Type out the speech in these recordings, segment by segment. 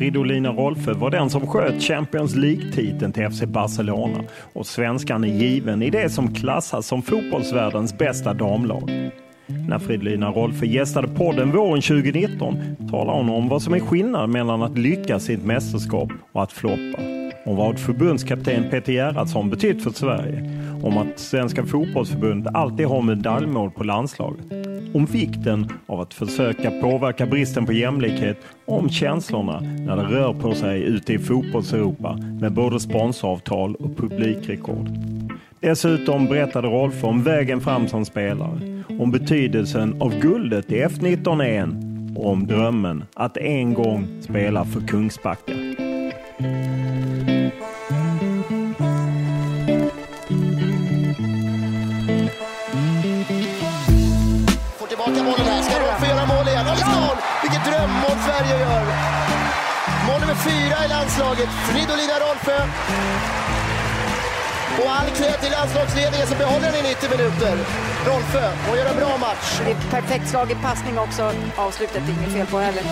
Fridolina Rolfö var den som sköt Champions League-titeln till FC Barcelona och svenskan är given i det som klassas som fotbollsvärldens bästa damlag. När Fridolina Rolfö gästade podden våren 2019 talade hon om vad som är skillnaden mellan att lyckas i ett mästerskap och att floppa. Om vad förbundskapten Peter Gerhardsson betytt för Sverige. Om att Svenska fotbollsförbundet alltid har medaljmål på landslaget. Om vikten av att försöka påverka bristen på jämlikhet och om känslorna när det rör på sig ute i fotbollseuropa med både sponsoravtal och publikrekord. Dessutom berättade Rolf om vägen fram som spelare, om betydelsen av guldet i F19 EM och om drömmen att en gång spela för Kungsbacka. Landslaget. Fridolina Rolfö. Och all cred till landslagsledningen som behåller den i 90 minuter. Rolfö, hon gör en bra match. Det är perfekt slagen passning också. Avslutet är inget fel på heller.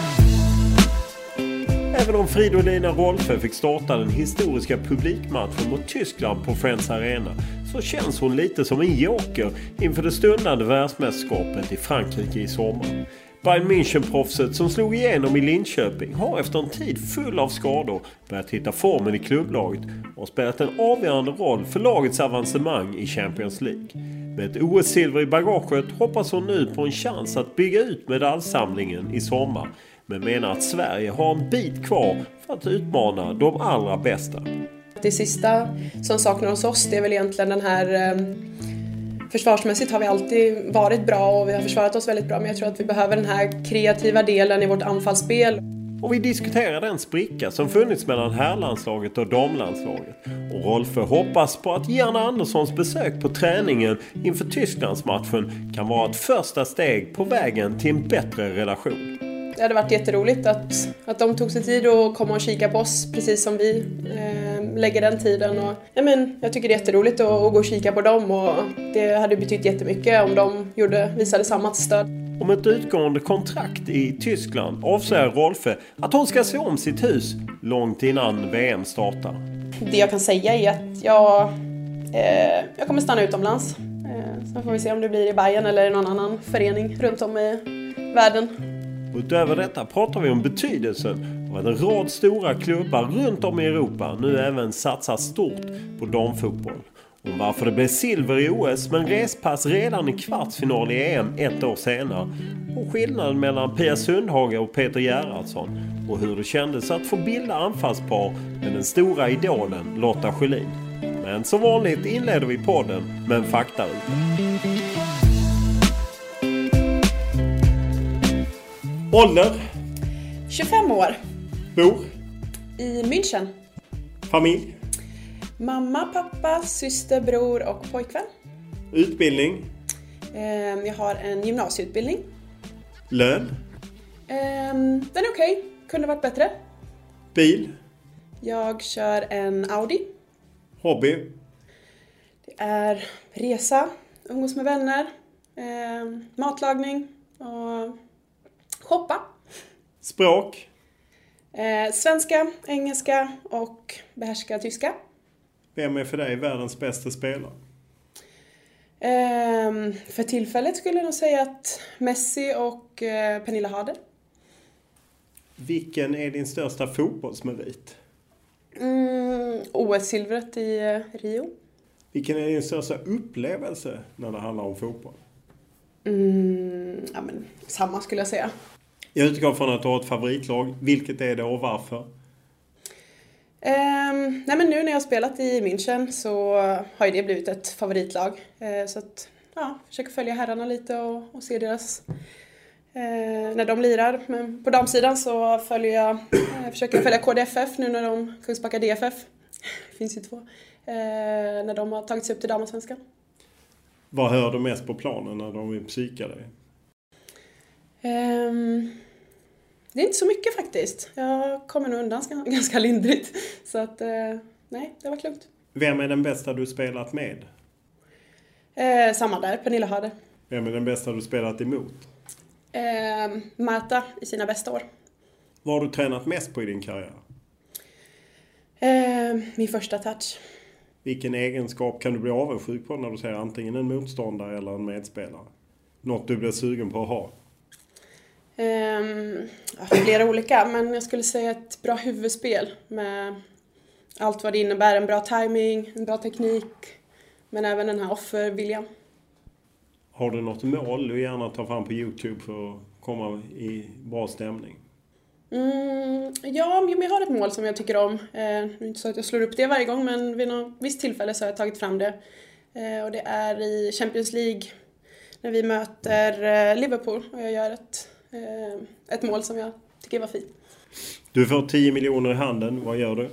Även om Fridolina Rolfö fick starta den historiska publikmatchen mot Tyskland på Friends Arena så känns hon lite som en joker inför det stundande världsmästerskapet i Frankrike i sommar. Bayern München-proffset som slog igenom i Linköping har efter en tid full av skador börjat hitta formen i klubblaget och har spelat en avgörande roll för lagets avancemang i Champions League. Med ett OS-silver i bagaget hoppas hon nu på en chans att bygga ut medaljsamlingen i sommar men menar att Sverige har en bit kvar för att utmana de allra bästa. Det sista som saknar hos oss det är väl egentligen den här eh, Försvarsmässigt har vi alltid varit bra och vi har försvarat oss väldigt bra men jag tror att vi behöver den här kreativa delen i vårt anfallsspel. Och vi diskuterar den spricka som funnits mellan herrlandslaget och damlandslaget. Och Rolfö hoppas på att Janne Anderssons besök på träningen inför Tysklandsmatchen kan vara ett första steg på vägen till en bättre relation. Det hade varit jätteroligt att, att de tog sig tid att komma och kika på oss precis som vi eh, lägger den tiden. Och, ja, men, jag tycker det är jätteroligt att, att gå och kika på dem och det hade betytt jättemycket om de gjorde, visade samma stöd. Om ett utgående kontrakt i Tyskland avslöjar Rolfö att hon ska se om sitt hus långt innan VM startar. Det jag kan säga är att jag, eh, jag kommer stanna utomlands. Eh, sen får vi se om det blir i Bayern eller i någon annan förening runt om i världen. Utöver detta pratar vi om betydelsen och att en rad stora klubbar runt om i Europa nu även satsar stort på damfotboll. Om varför det blev silver i OS men respass redan i kvartsfinal i EM ett år senare. Och skillnaden mellan Pia Sundhage och Peter Gerhardsson. Och hur det kändes att få bilda anfallspar med den stora idolen Lotta Schelin. Men som vanligt inleder vi podden med en faktaruta. Ålder? 25 år. Bor? I München. Familj? Mamma, pappa, syster, bror och pojkvän. Utbildning? Ehm, Jag har en gymnasieutbildning. Lön? Ehm, Den är okej, kunde varit bättre. Bil? Jag kör en Audi. Hobby? Det är resa, umgås med vänner, ehm, matlagning och shoppa. Språk? Eh, Svenska, engelska och behärska tyska. Vem är för dig världens bästa spelare? Ehm, För tillfället skulle jag nog säga att Messi och eh, Pernilla Harder. Vilken är din största fotbollsmerit? Mm, OS-silvret i eh, Rio. Vilken är din största upplevelse när det handlar om fotboll? Mm, ja, men, samma skulle jag säga. Jag utgår från att du har ett favoritlag. Vilket är det och varför? Ehm, nej men nu när jag har spelat i München så har ju det blivit ett favoritlag. Eh, så att, ja, försöker följa herrarna lite och, och se deras... Eh, när de lirar. Men på damsidan så följer jag, eh, försöker följa KDFF nu när de, Kungsbacka DFF, det finns ju två, när de har tagit sig upp till damallsvenskan. Vad hör du mest på planen när de vill psyka dig? Ehm, det är inte så mycket faktiskt. Jag kommer nog undan ganska, lindrigt. Så att, eh, nej, det varit lugnt. Vem är den bästa du spelat med? Eh, samma där, Pernilla Harder. Vem är den bästa du spelat emot? Eh, Marta i sina bästa år. Vad har du tränat mest på i din karriär? Eh, min första touch. Vilken egenskap kan du bli avundsjuk på när du ser antingen en motståndare eller en medspelare? Något du blir sugen på att ha? Eh, ja, flera olika, men jag skulle säga ett bra huvudspel med allt vad det innebär. En bra timing, en bra teknik, men även den här offerviljan. Har du något mål du gärna tar fram på Youtube för att komma i bra stämning? Mm, ja, men jag har ett mål som jag tycker om. Eh, det är inte så att jag slår upp det varje gång, men vid något visst tillfälle så har jag tagit fram det. Eh, och det är i Champions League när vi möter eh, Liverpool och jag gör ett, ett mål som jag tycker var fint. Du får 10 miljoner i handen. Vad gör du?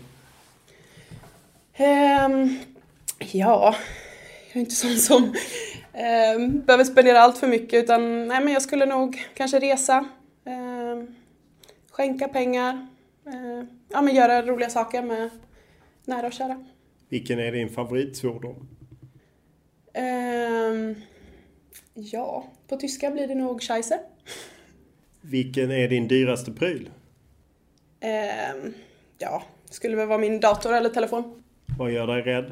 Ehm, ja, jag är inte sån som ehm, behöver spendera allt för mycket utan nej, men jag skulle nog kanske resa, ehm, skänka pengar, eh, ja, men göra roliga saker med nära och kära. Vilken är din favoritsvordom? Ja, på tyska blir det nog scheisse. Vilken är din dyraste pryl? Ehm, ja, skulle väl vara min dator eller telefon. Vad gör dig rädd?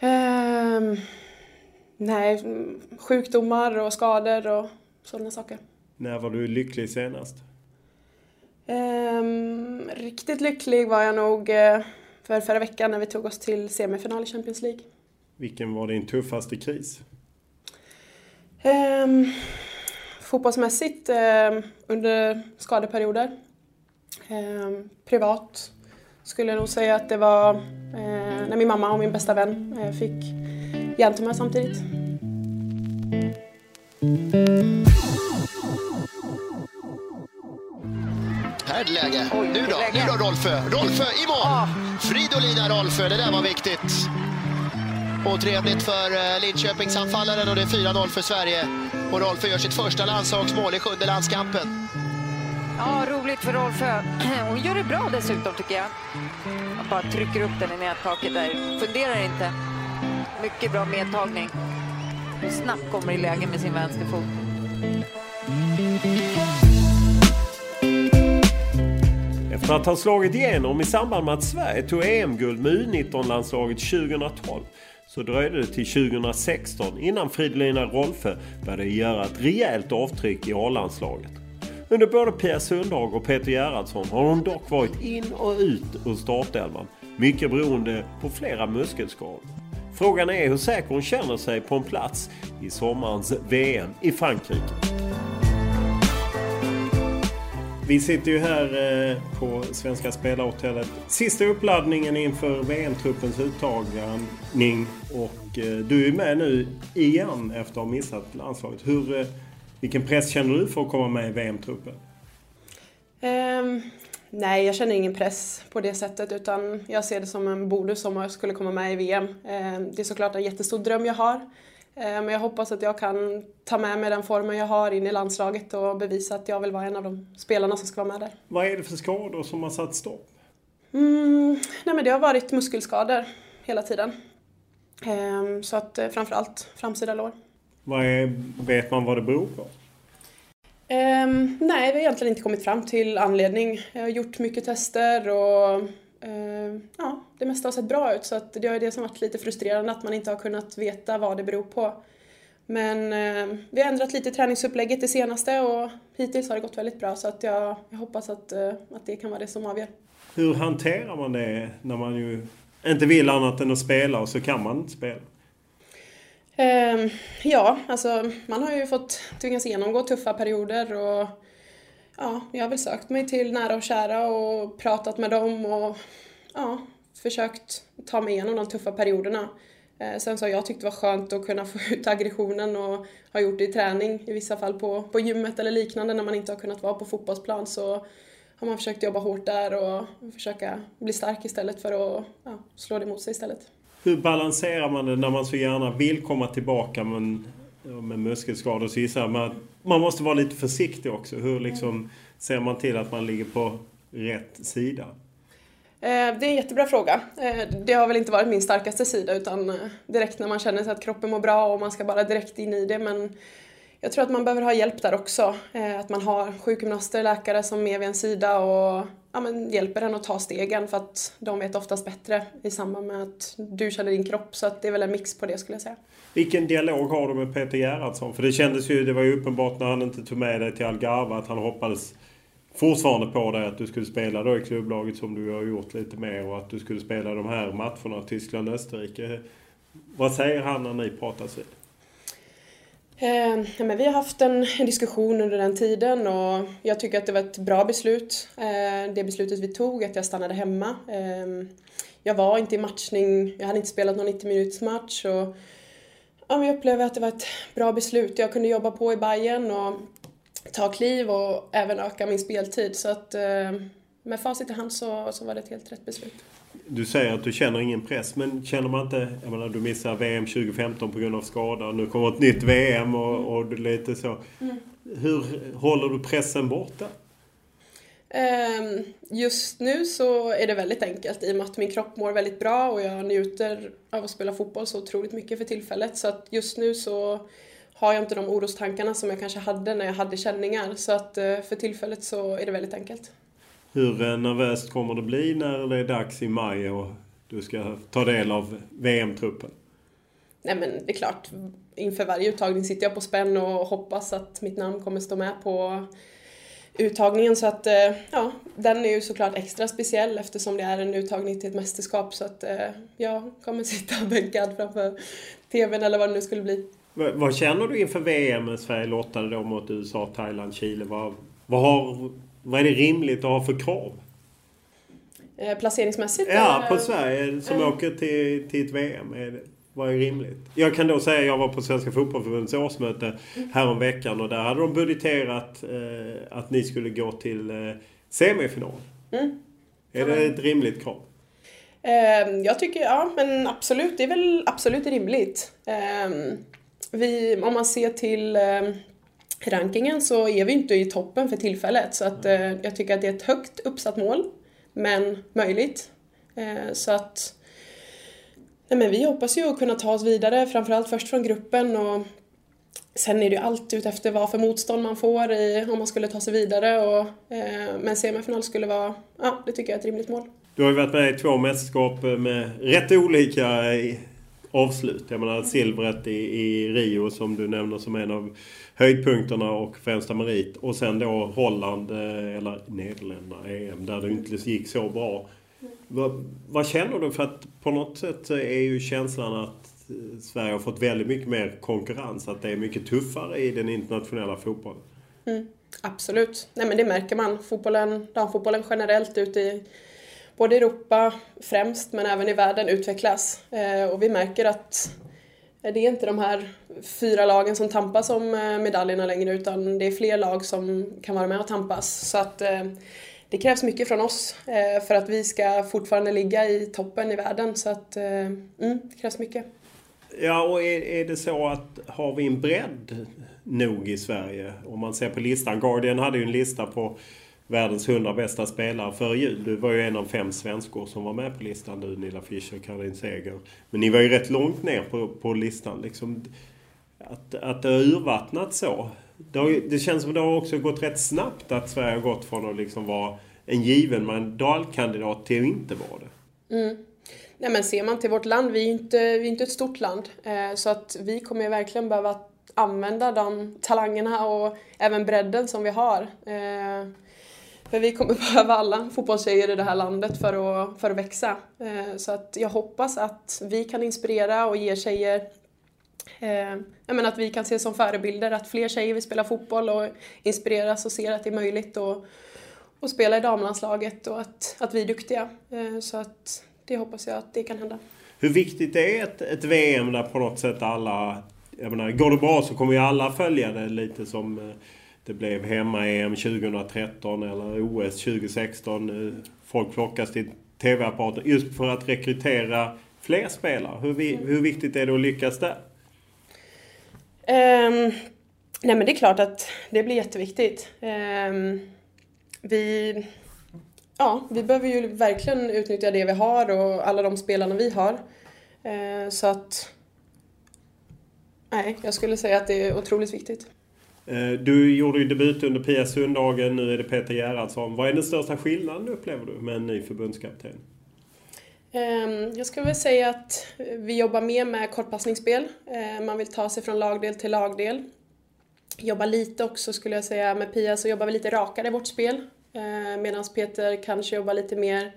Ehm, nej, sjukdomar och skador och sådana saker. När var du lycklig senast? Ehm, riktigt lycklig var jag nog eh, för förra veckan när vi tog oss till semifinal i Champions League. Vilken var din tuffaste kris? Fotbollsmässigt ehm, under skadeperioder. Ehm, privat skulle jag nog säga att det var eh, när min mamma och min bästa vän eh, fick hjärntumör samtidigt. Här är det läge. Nu då? Nu då Rolfö? Rolfö i mål! Fridolina Rolfö, det där var viktigt. Och trevligt för eh, Linköpingsanfallaren och det är 4-0 för Sverige. Och Rolfö gör sitt första landslagsmål i sjunde landskampen. Ja, roligt för Rolfö. Hon gör det bra dessutom tycker jag. Han bara trycker upp den i nättaket där. Funderar inte. Mycket bra medtagning. Och snabbt kommer i läge med sin vänsterfot. Efter att ha slagit igenom i samband med att Sverige tog EM-guld med U19-landslaget 2012 så dröjde det till 2016 innan Fridolina Rolfö började göra ett rejält avtryck i A-landslaget. Under både Pia Sundhag och Peter Gerhardsson har hon dock varit in och ut ur startelvan. Mycket beroende på flera muskelskador. Frågan är hur säker hon känner sig på en plats i sommarens VM i Frankrike. Vi sitter ju här eh, på Svenska Spelarhotellet. Sista uppladdningen inför VM-truppens uttagning. Och eh, du är med nu igen efter att ha missat landslaget. Hur, eh, vilken press känner du för att komma med i VM-truppen? Um, ehm, nej, jag känner ingen press på det sättet utan jag ser det som en bonus om jag skulle komma med i VM. Um, ehm, det är såklart en jättestor dröm jag har. Men jag hoppas att jag kan ta med mig den formen jag har in i landslaget och bevisa att jag vill vara en av de spelarna som ska vara med där. Vad är det för skador som har satt stopp? Mm, nej men det har varit muskelskador hela tiden. Ehm, så att framförallt framsida lår. Vad är, vet man vad det beror på? Um, nej, vi har egentligen inte kommit fram till anledning. Jag har gjort mycket tester och ja, det mesta har sett bra ut så att det är det som varit lite frustrerande att man inte har kunnat veta vad det beror på. Men uh, vi har ändrat lite träningsupplägget det senaste och hittills har det gått väldigt bra så att jag, jag hoppas att, uh, att det kan vara det som avgör. Hur hanterar man det när man ju inte vill annat än att spela och så kan man inte spela? Eh, ja, alltså man har ju fått tvingas genomgå tuffa perioder och ja, jag har väl sökt mig till nära och kära och pratat med dem och ja, försökt ta mig igenom de tuffa perioderna. Eh, sen så har jag tyckt det var skönt att kunna få ut aggressionen och ha gjort det i träning, i vissa fall på, på gymmet eller liknande när man inte har kunnat vara på fotbollsplan så har man försökt jobba hårt där och försöka bli stark istället för att ja, slå det mot sig istället. Hur balanserar man det när man så gärna vill komma tillbaka men med muskelskador så gissar jag att man måste vara lite försiktig också. Hur liksom ser man till att man ligger på rätt sida? Eh, det är en jättebra fråga. Eh, det har väl inte varit min starkaste sida utan eh, direkt när man känner sig att kroppen mår bra och man ska bara direkt in i det. Men jag tror att man behöver ha hjälp där också. Att man har sjukgymnaster, läkare som är vid en sida och ja, men hjälper en att ta stegen för att de vet oftast bättre i samband med att du känner din kropp. Så att det är väl en mix på det skulle jag säga. Vilken dialog har du med Peter Gerhardsson? För det kändes ju, det var ju uppenbart när han inte tog med dig till Algarve att han hoppades fortfarande på dig att du skulle spela då i klubblaget som du har gjort lite mer och att du skulle spela de här matcherna Tyskland-Österrike. Vad säger han när ni pratas vid? Eh, men vi har haft en, en, diskussion under den tiden och jag tycker att det var ett bra beslut. Eh, det beslutet vi tog, att jag stannade hemma. Eh, jag var inte i matchning, jag hade inte spelat någon 90 minuters match och ja, men jag upplevde att det var ett bra beslut. Jag kunde jobba på i Bayern och ta kliv och även öka min speltid. Så att eh, med facit i hand så, så var det ett helt rätt beslut. Du säger att du känner ingen press, men känner man inte... Jag menar, du missar VM 2015 på grund av skada. Nu kommer ett nytt VM och, och lite så. Mm. Hur håller du pressen borta? Ehm, just nu så är det väldigt enkelt i och med att min kropp mår väldigt bra och jag njuter av att spela fotboll så otroligt mycket för tillfället. Så att just nu så har jag inte de orostankarna som jag kanske hade när jag hade känningar. Så att eh, för tillfället så är det väldigt enkelt. Hur eh, nervöst kommer det bli när det är dags i maj och du ska ta del av VM-truppen? Nej men det är klart, inför varje uttagning sitter jag på spänn och hoppas att mitt namn kommer stå med på uttagningen så att eh, ja, den är ju såklart extra speciell eftersom det är en uttagning till ett mästerskap så att eh, jag kommer sitta bänkad framför TVn eller vad det nu skulle bli. Vad känner du inför VM? Sverige lottade då mot USA, Thailand, Chile. Vad, vad har vad är det rimligt att ha för krav? Eh, placeringsmässigt? Ja, på Sverige som mm. åker till, till ett VM. Är det, vad är rimligt? Jag kan då säga att jag var på Svenska Fotbollförbundets årsmöte häromveckan och där hade de budgeterat eh, att ni skulle gå till eh, semifinal. Mm. Är det ett rimligt krav? Eh, jag tycker, ja men absolut, det är väl absolut rimligt. Ehm, vi, om man ser till rankingen så är vi inte i toppen för tillfället så att eh, jag tycker att det är ett högt uppsatt mål men möjligt. Eh, så att nej men vi hoppas ju att kunna ta oss vidare framförallt först från gruppen och sen är det ju allt utefter vad för motstånd man får i, om man skulle ta sig vidare och, eh, men semifinal skulle vara, ja det tycker jag är ett rimligt mål. Du har ju varit med i två mästerskap med rätt olika avslut. Jag menar silvret i, i Rio som du nämner som en av höjdpunkterna och främsta merit. Och sen då Holland, eh, eller Nederländerna, EM, där det inte gick så bra. Vad, vad, känner du? För att på något sätt är ju känslan att eh, Sverige har fått väldigt mycket mer konkurrens. Att det är mycket tuffare i den internationella fotbollen. Mm, absolut. Nej men det märker man. Fotbollen, damfotbollen generellt ute i både Europa främst men även i världen utvecklas. Eh, och vi märker att det är inte de här fyra lagen som tampas om eh, medaljerna längre utan det är fler lag som kan vara med och tampas. Så att eh, det krävs mycket från oss för att vi ska fortfarande ligga i toppen i världen så att mm, det krävs mycket. Ja, och är, är det så att har vi en bredd nog i Sverige? Om man ser på listan. Guardian hade ju en lista på världens 100 bästa spelare före jul. Du var ju en av fem svenskor som var med på listan. Du, Nilla Fischer, Caroline Seger. Men ni var ju rätt långt ner på, på listan. Liksom, att, att det har urvattnat så. Det, har, det känns som det har också gått rätt snabbt att Sverige har gått från att liksom vara en given mandalkandidat till att inte vara det. Mm. Nej men ser man till vårt land, vi är inte, vi är inte ett stort land. Eh, så att vi kommer ju verkligen behöva använda de talangerna och även bredden som vi har. Eh, för vi kommer behöva alla fotbollstjejer i det här landet för att, för att växa. Eh, så att jag hoppas att vi kan inspirera och ge tjejer eh, jag menar att vi kan se som förebilder att fler tjejer vill spela fotboll och inspireras och ser att det är möjligt att, att spela i damlandslaget och att, att vi är duktiga. Eh, så att det hoppas jag att det kan hända. Hur viktigt är ett, ett VM där på något sätt alla... Jag menar, går det bra så kommer ju alla följa det lite som eh, det blev hemma-EM 2013 eller OS 2016. Folk flockas till TV-apparater just för att rekrytera fler spelare. Hur, vi, hur viktigt är det att lyckas där? Um, nej men det är klart att det blir jätteviktigt. Um, vi, ja, vi behöver ju verkligen utnyttja det vi har och alla de spelarna vi har. Uh, så att... Nej, jag skulle säga att det är otroligt viktigt. Eh, du gjorde ju debut under Pia Sundhagen, nu är det Peter Gerhardsson. Vad är den största skillnaden upplever du med en ny förbundskapten? Ehm, jag skulle väl säga att vi jobbar mer med kortpassningsspel. Eh, man vill ta sig från lagdel till lagdel. Jobbar lite också skulle jag säga med Pia så jobbar vi lite rakare i vårt spel. Eh, Medan Peter kanske jobbar lite mer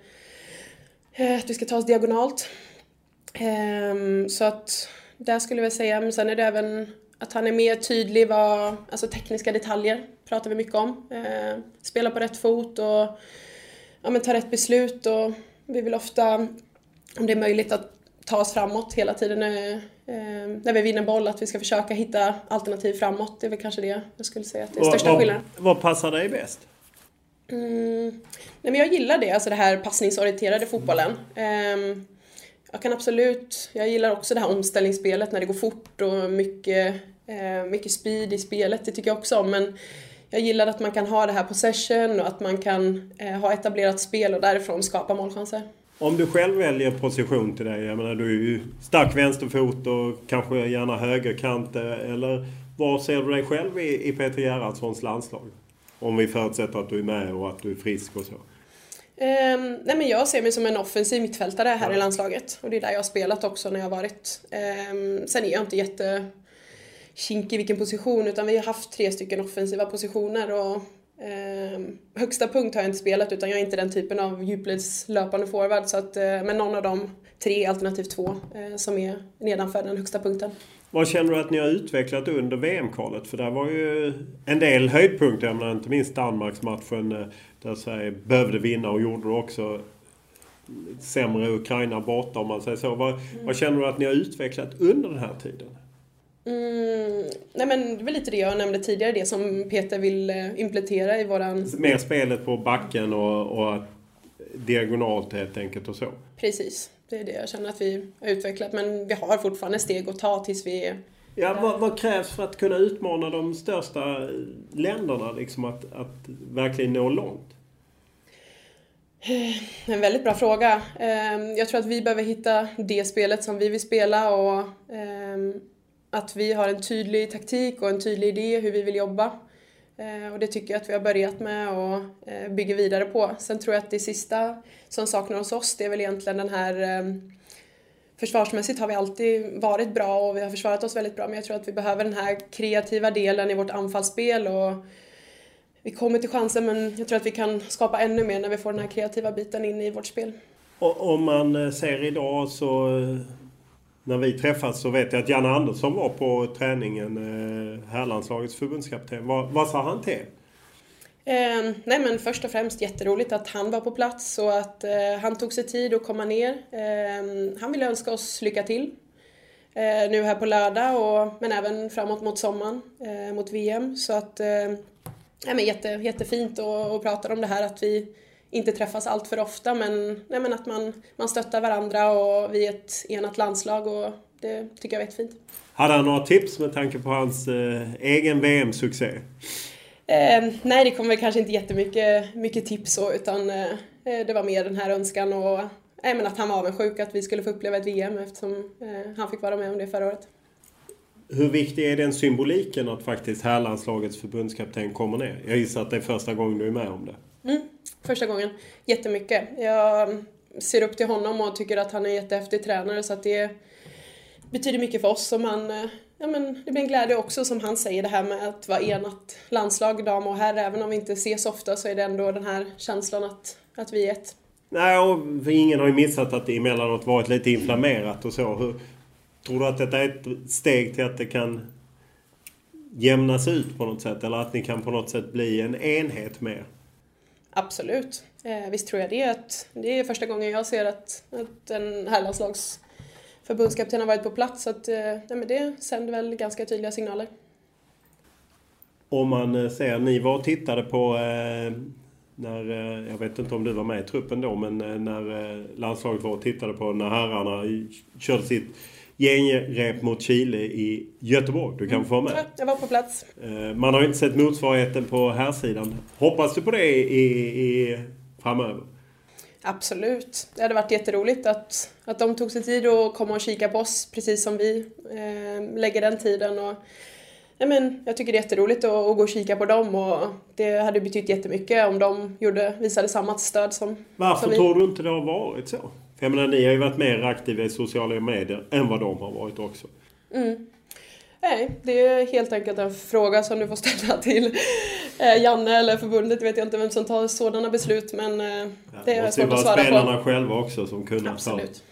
att vi ska ta oss diagonalt. Ehm, så att där skulle jag säga, men sen är det även att han är mer tydlig vad, alltså tekniska detaljer pratar vi mycket om. Spela på rätt fot och ja, men ta rätt beslut och vi vill ofta, om det är möjligt, att ta oss framåt hela tiden när, eh, när vi vinner boll, att vi ska försöka hitta alternativ framåt. Det är väl kanske det jag skulle säga att det är största vad, skillnaden. Vad passar dig bäst? Mm, nej men jag gillar det, alltså det här passningsorienterade fotbollen. Eh, jag kan absolut, jag gillar också det här omställningsspelet när det går fort och mycket, eh, mycket speed i spelet, det tycker jag också om. Men jag gillar att man kan ha det här possession och att man kan eh, ha etablerat spel och därifrån skapa målchanser. Om du själv väljer position till dig, jag menar du är ju stark vänsterfot och kanske gärna högerkant eh, eller var ser du dig själv i, i Peter Gerhardssons landslag? Om vi förutsätter att du är med och att du är frisk och så. Um, nej men jag ser mig som en offensiv mittfältare här ja. i landslaget och det är där jag har spelat också när jag har varit. Um, sen är jag inte jätte kinkig vilken position utan vi har haft tre stycken offensiva positioner och eh, högsta punkt har jag inte spelat utan jag är inte den typen av djupledslöpande forward så att, eh, men någon av de tre alternativ två eh, som är nedanför den högsta punkten. Vad känner du att ni har utvecklat under VM-kvalet? För där var ju en del höjdpunkter, jag menar inte minst Danmarksmatchen eh, där Sverige behövde vinna och gjorde det också sämre Ukraina borta om man säger så. Vad, mm. vad känner du att ni har utvecklat under den här tiden? Mm, nej men det var lite det jag nämnde tidigare, det som Peter vill eh, implementera i våran... Mer spelet på backen och, och diagonalt helt enkelt och så? Precis, det är det jag känner att vi har utvecklat men vi har fortfarande steg att ta tills vi är Ja, vad, vad, krävs för att kunna utmana de största länderna, liksom att, att verkligen nå långt? En väldigt bra fråga. Ehm, jag tror att vi behöver hitta det spelet som vi vill spela och ehm, att vi har en tydlig taktik och en tydlig idé hur vi vill jobba. Eh, och det tycker jag att vi har börjat med och eh, bygger vidare på. Sen tror jag att det sista som saknar hos oss, det är väl egentligen den här ehm, Försvarsmässigt har vi alltid varit bra och vi har försvarat oss väldigt bra men jag tror att vi behöver den här kreativa delen i vårt anfallsspel och vi kommer till chansen men jag tror att vi kan skapa ännu mer när vi får den här kreativa biten in i vårt spel. Och om man eh, ser idag så när vi träffades så vet jag att Janne Andersson var på träningen, eh, herrlandslagets förbundskapten. Vad, vad sa han till Eh, nej men först och främst jätteroligt att han var på plats och att eh, han tog sig tid att komma ner. Eh, han ville önska oss lycka till eh, nu här på lördag och, men även framåt mot sommaren, eh, mot VM. Så att, eh, nej men jätte, jättefint att prata om det här att vi inte träffas allt för ofta men, nej men att man, man stöttar varandra och vi är ett enat landslag och det tycker jag var jättefint. Hade han några tips med tanke på hans eh, egen VM-succé? Eh, nej, det kom väl kanske inte jättemycket mycket tips så, utan eh, det var mer den här önskan och eh, men att han var avundsjuk att vi skulle få uppleva ett VM eftersom eh, han fick vara med om det förra året. Hur viktig är den symboliken att faktiskt herrlandslagets förbundskapten kommer ner? Jag gissar att det är första gången du är med om det. Mm, första gången. Jättemycket. Jag ser upp till honom och tycker att han är en jättehäftig tränare så att det betyder mycket för oss. Och man, eh, ja, men det blir en glädje också som han säger det här med att vara enat landslag, dam och herr. Även om vi inte ses ofta så är det ändå den här känslan att, att vi är ett. Nej, och ingen har ju missat att det emellanåt varit lite inflammerat och så. Hur, tror du att detta är ett steg till att det kan jämnas ut på något sätt? Eller att ni kan på något sätt bli en enhet mer? Absolut. Eh, visst tror jag det. Att det är första gången jag ser att, att en herrlandslags förbundskapten har varit på plats. Så att, eh, nej, men det sänder väl ganska tydliga signaler. Om man eh, ser, ni var och tittade på eh, när, eh, jag vet inte om du var med i truppen då, men eh, när landslaget var och tittade på när herrarna körde sitt genrep mot Chile i Göteborg. Du kan få vara med. Ja, jag var på plats. Man har inte sett motsvarigheten på här sidan. Hoppas du på det i, i, framöver? Absolut. Det hade varit jätteroligt att, att de tog sig tid att komma och kika på oss precis som vi eh, lägger den tiden. Och, ja, men, jag tycker det är jätteroligt att, att gå och kika på dem och det hade betytt jättemycket om de gjorde, visade samma stöd som, Varför som vi. tror du inte det har varit så? För jag menar, ni har ju varit mer aktiva i sociala medier än vad de har varit också. Mm. Nej, det är helt enkelt en fråga som du får ställa till eh, Janne eller förbundet. Jag vet inte vem som tar sådana beslut men eh, ja, det är svårt att svara på. Det spelarna själva också som kunde Absolut.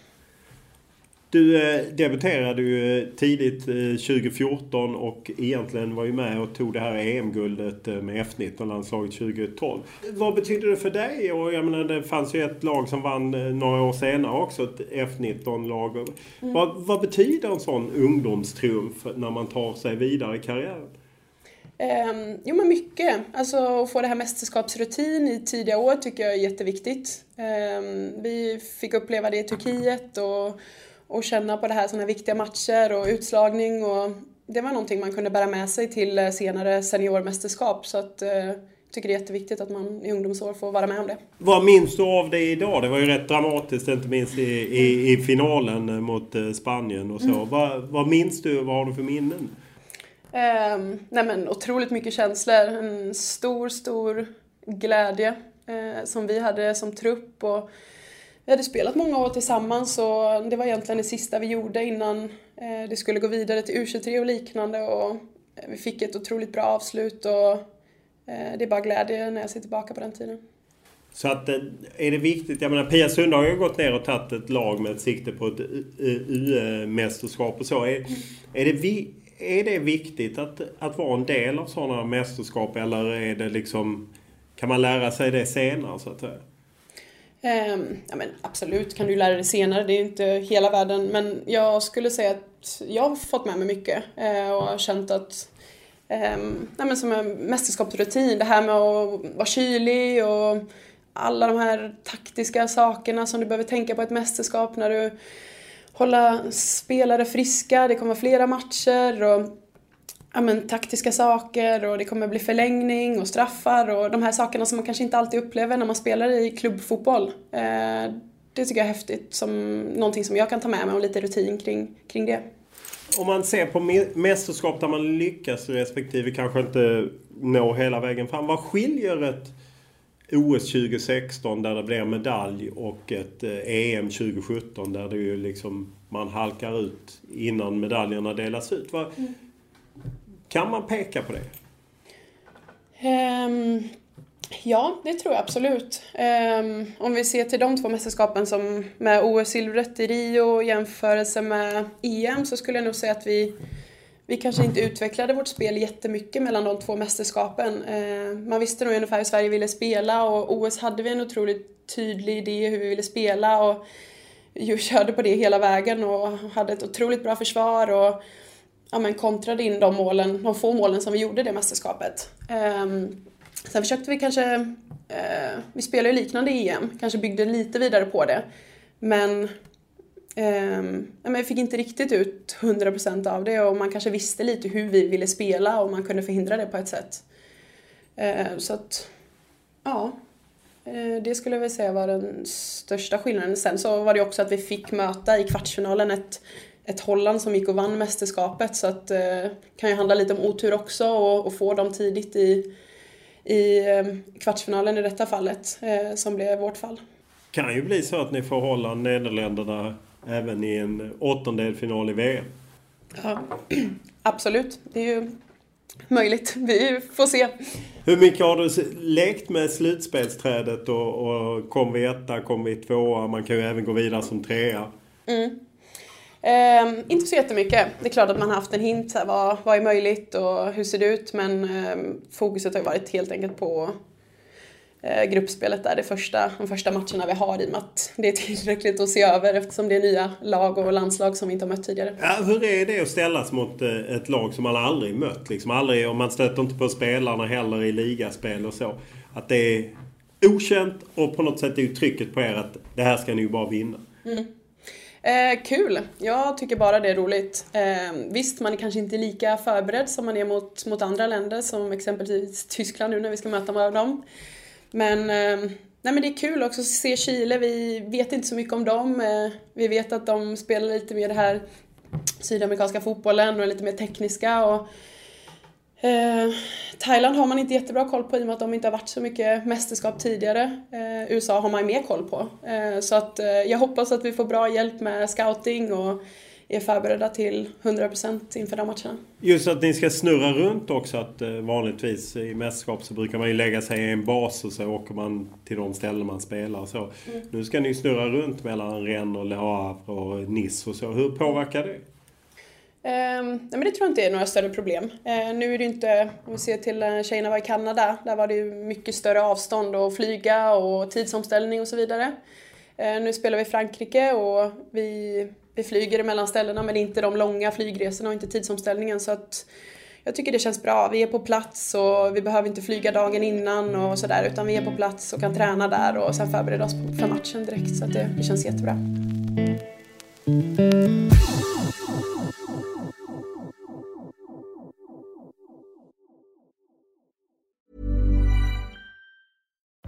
Du eh, debuterade ju tidigt 2014 och egentligen var ju med och tog det här EM-guldet med F19-landslaget 2012. Vad betyder det för dig? Och jag menar, det fanns ju ett lag som vann några år senare också, ett F19-lag. Mm. Vad, vad, betyder en sån ungdomstriumf när man tar sig vidare i karriären? Um, jo men mycket. Alltså att få det här mästerskapsrutin i tidiga år tycker jag är jätteviktigt. Um, vi fick uppleva det i Turkiet och, och känna på det här sådana viktiga matcher och utslagning och det var någonting man kunde bära med sig till eh, senare seniormästerskap så att uh, tycker det är jätteviktigt att man i ungdomsår får vara med om det. Vad minns du av det idag? Det var ju rätt dramatiskt, inte minst i, i, i finalen mot eh, Spanien och så. Mm. Vad, vad minns du? Vad har du för minnen? Um, nej men otroligt mycket känslor. En stor, stor glädje uh, som vi hade som trupp. Och vi hade spelat många år tillsammans och det var egentligen det sista vi gjorde innan eh, det skulle gå vidare till U23 och liknande. Och eh, vi fick ett otroligt bra avslut och eh, det är bara glädje när jag ser tillbaka på den tiden. Så att är det viktigt, jag menar Pia Sundhage har ju gått ner och tagit ett lag med ett sikte på ett U-mästerskap och så. Är, är det vi, är det viktigt att, att vara en del av sådana mästerskap eller är det liksom... Kan man lära sig det senare så att säga? Ehm, ja, men absolut kan du lära dig senare, det är ju inte hela världen. Men jag skulle säga att jag har fått med mig mycket eh, och har känt att um, men som en mästerskapsrutin, det här med att vara kylig och alla de här taktiska sakerna som du behöver tänka på ett mästerskap när du hålla spelare friska, det kommer flera matcher och ja, men, taktiska saker och det kommer bli förlängning och straffar och de här sakerna som man kanske inte alltid upplever när man spelar i klubbfotboll. Eh, det tycker jag är häftigt, som någonting som jag kan ta med mig och lite rutin kring, kring det. Om man ser på mästerskap där man lyckas respektive kanske inte når hela vägen fram. Vad skiljer ett OS 2016 där det blir medalj och ett EM eh, e 2017 där det ju liksom man halkar ut innan medaljerna delas ut. Vad, mm. Kan man peka på det? Um, ja, det tror jag absolut. Um, om vi ser till de två mästerskapen som med OS-silvret i Rio i jämförelse med EM så skulle jag nog säga att vi vi kanske inte utvecklade vårt spel jättemycket mellan de två mästerskapen. Ehm, man visste nog ungefär hur Sverige ville spela och OS hade vi en otroligt tydlig idé hur vi ville spela och ju körde på det hela vägen och hade ett otroligt bra försvar och ja, men kontrade in de målen, de få målen som vi gjorde det mästerskapet. Um, sen försökte vi kanske, uh, vi spelade ju liknande EM, kanske byggde lite vidare på det. Men Um, fick inte riktigt ut 100% av det och man kanske visste lite hur vi ville spela och man kunde förhindra det på ett sätt. Uh, så att, ja. Uh, det skulle jag väl säga var den största skillnaden. Sen så var det också att vi fick möta i kvartsfinalen ett, ett Holland som gick och vann mästerskapet så att uh, kan ju handla lite om otur också och, och få dem tidigt i, i kvartsfinalen i detta fallet som blev vårt fall. Kan ju bli så att ni får hålla Nederländerna även i en åttondelfinal i VM. Ja, absolut. Det är ju möjligt. Vi får se. Hur mycket har du lekt med slutspelsträdet och, och kom vi etta, kom vi tvåa? Man kan ju även gå vidare som trea. Mm. Eh, inte så jättemycket. Det är klart att man har haft en hint. Här, vad, vad är möjligt och hur ser det ut? Men eh, fokuset har varit helt enkelt på eh, gruppspelet där, det första, de första matcherna vi har i och med att det är tillräckligt att se över eftersom det är nya lag och landslag som vi inte har mött tidigare. Ja, hur är det att ställas mot eh, ett lag som man aldrig mött? Liksom aldrig, och man stöter inte på spelarna heller i ligaspel och så. Att det är okänt och på något sätt är ju trycket på er att det här ska ni ju bara vinna. Mm. Eh, kul! Jag tycker bara det är roligt. Eh, visst, man är kanske inte lika förberedd som man är mot, mot andra länder som exempelvis Tyskland nu när vi ska möta dem. Men, eh, nej men det är kul också att se Chile. Vi vet inte så mycket om dem. Eh, vi vet att de spelar lite mer det här sydamerikanska fotbollen och är lite mer tekniska. Och, eh, Thailand har man inte jättebra koll på i och med att de inte har varit så mycket mästerskap tidigare. Eh, USA har man mer koll på. Eh, så att, eh, jag hoppas att vi får bra hjälp med scouting och är förberedda till 100% inför de matcherna. Just att ni ska snurra runt också. Att eh, vanligtvis i mästerskap så brukar man ju lägga sig i en bas och så åker man till de ställen man spelar och så. Mm. Nu ska ni snurra runt mellan Rennes och Le Havre och Nice och så. Hur påverkar det? Eh, nej men det tror jag inte är några större problem. Eh, nu är det inte, om vi ser till när tjejerna var i Kanada, där var det ju mycket större avstånd att flyga och tidsomställning och så vidare. Eh, nu spelar vi i Frankrike och vi vi flyger mellan ställena men inte de långa flygresorna och inte tidsomställningen så att jag tycker det känns bra. Vi är på plats och vi behöver inte flyga dagen innan och sådär utan vi är på plats och kan träna där och sen förbereda oss för matchen direkt så att det, det känns jättebra.